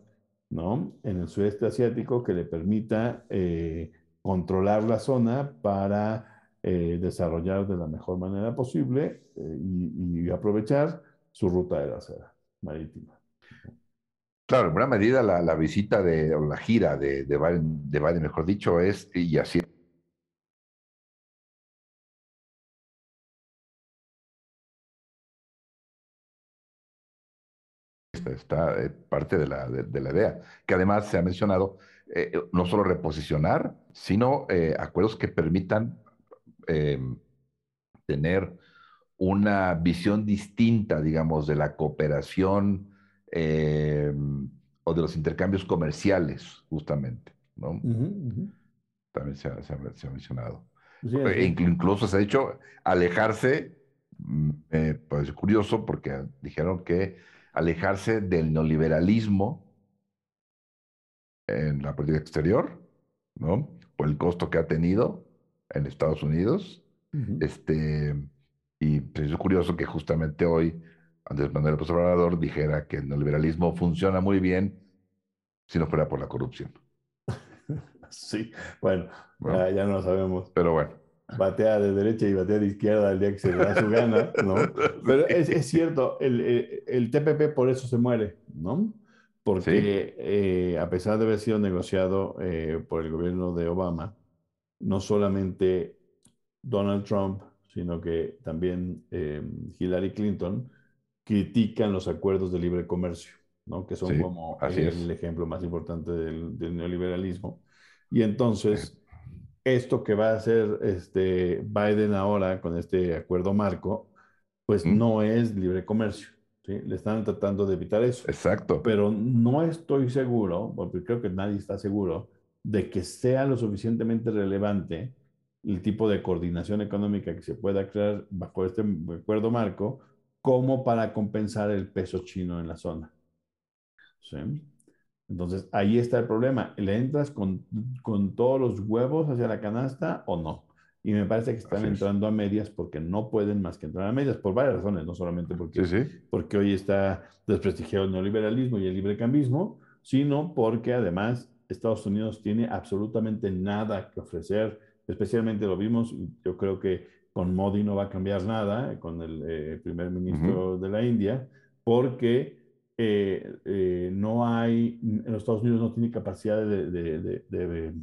¿no? en el sudeste asiático que le permita eh, controlar la zona para eh, desarrollar de la mejor manera posible eh, y, aprovechar su ruta de la seda marítima. Claro, en buena medida la, visita de, o la gira de, de, Biden, mejor dicho, es, y así está eh, parte de la, de, la, idea, que además se ha mencionado eh, no solo reposicionar, sino eh, acuerdos que permitan tener una visión distinta, digamos, de la cooperación o de los intercambios comerciales, justamente. ¿no? También se ha, se ha, mencionado. E incluso se ha dicho alejarse, mm, parece curioso porque dijeron que alejarse del neoliberalismo en la política exterior, ¿no? Por el costo que ha tenido en Estados Unidos. este, y pues, es curioso que justamente hoy Andrés Manuel López Obrador dijera que el neoliberalismo funciona muy bien si no fuera por la corrupción. Sí, bueno, Ya, no lo sabemos. Pero bueno. Batea de derecha y batea de izquierda el día que se le da su gana, ¿no? Pero es, es cierto, el, el, TPP por eso se muere, ¿no? Porque eh, a pesar de haber sido negociado eh, por el gobierno de Obama, no solamente Donald Trump, sino que también eh, Hillary Clinton critican los acuerdos de libre comercio, ¿no? que son como el, ejemplo más importante del, neoliberalismo. Y entonces, esto que va a hacer este Biden ahora con este acuerdo marco, pues no es libre comercio. ¿sí? Le están tratando de evitar eso. Exacto. Pero no estoy seguro, porque creo que nadie está seguro, de que sea lo suficientemente relevante el tipo de coordinación económica que se pueda crear bajo este acuerdo marco como para compensar el peso chino en la zona. ¿Sí? Entonces, ahí está el problema. ¿Le entras con, con, todos los huevos hacia la canasta o no? Y me parece que están entrando a medias porque no pueden más que entrar a medias, por varias razones, no solamente porque, porque hoy está desprestigiado el neoliberalismo y el librecambismo, sino porque además Estados Unidos tiene absolutamente nada que ofrecer, especialmente lo vimos, yo creo que con Modi no va a cambiar nada, con el eh, primer ministro de la India, porque eh, eh, no hay, en los Estados Unidos no tiene capacidad de, de, de,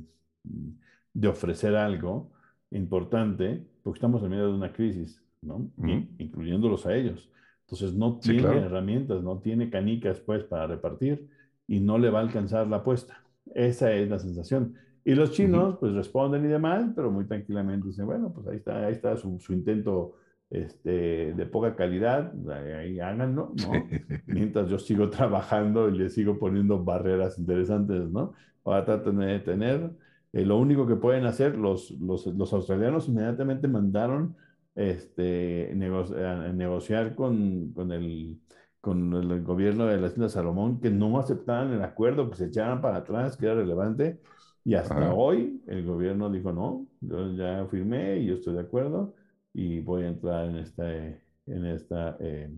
de, ofrecer algo importante, porque estamos en medio de una crisis, ¿no? incluyéndolos a ellos. Entonces no tiene herramientas, no tiene canicas pues para repartir y no le va a alcanzar la apuesta. Esa es la sensación. Y los chinos, pues responden y demás, pero muy tranquilamente dicen, bueno, pues ahí está, ahí está su, su intento este, de poca calidad, ahí háganlo, ¿no? Mientras yo sigo trabajando y le sigo poniendo barreras interesantes, ¿no? Ahora traten de tener, eh, lo único que pueden hacer, los, los, los australianos inmediatamente mandaron este, negociar con, con el con el gobierno de las Islas Salomón que no aceptaban el acuerdo, que se echaban para atrás, que era relevante. Y hasta hoy el gobierno dijo, no, yo ya firmé y yo estoy de acuerdo y voy a entrar en este en esta, eh,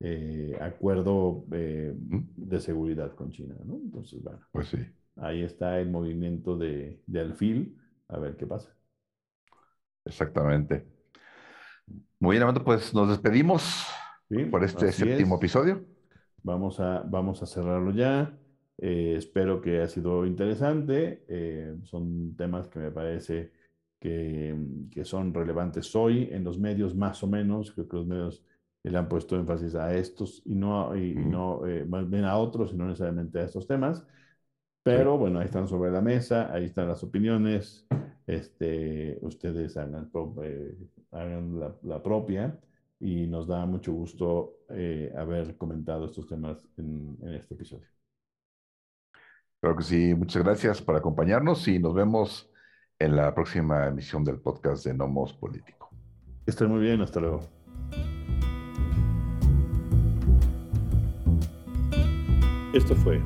eh, acuerdo eh, de seguridad con China. ¿no? Entonces, bueno, pues sí. ahí está el movimiento de, de alfil, a ver qué pasa. Exactamente. Muy bien, Amando, pues nos despedimos por este séptimo episodio. Vamos a, vamos a cerrarlo ya. Espero que haya sido interesante. Son temas que me parece que, que, son relevantes hoy en los medios, más o menos. Creo que los medios le han puesto énfasis a estos y no, y, no eh, más bien a otros y no necesariamente a estos temas. Pero bueno, ahí están sobre la mesa, ahí están las opiniones. Este, ustedes hagan, hagan la, la propia y nos da mucho gusto eh, haber comentado estos temas en, este episodio. Claro que sí, muchas gracias por acompañarnos y nos vemos en la próxima emisión del podcast de Nomos Político. Estén muy bien, hasta luego. Esto fue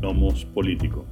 Nomos Político.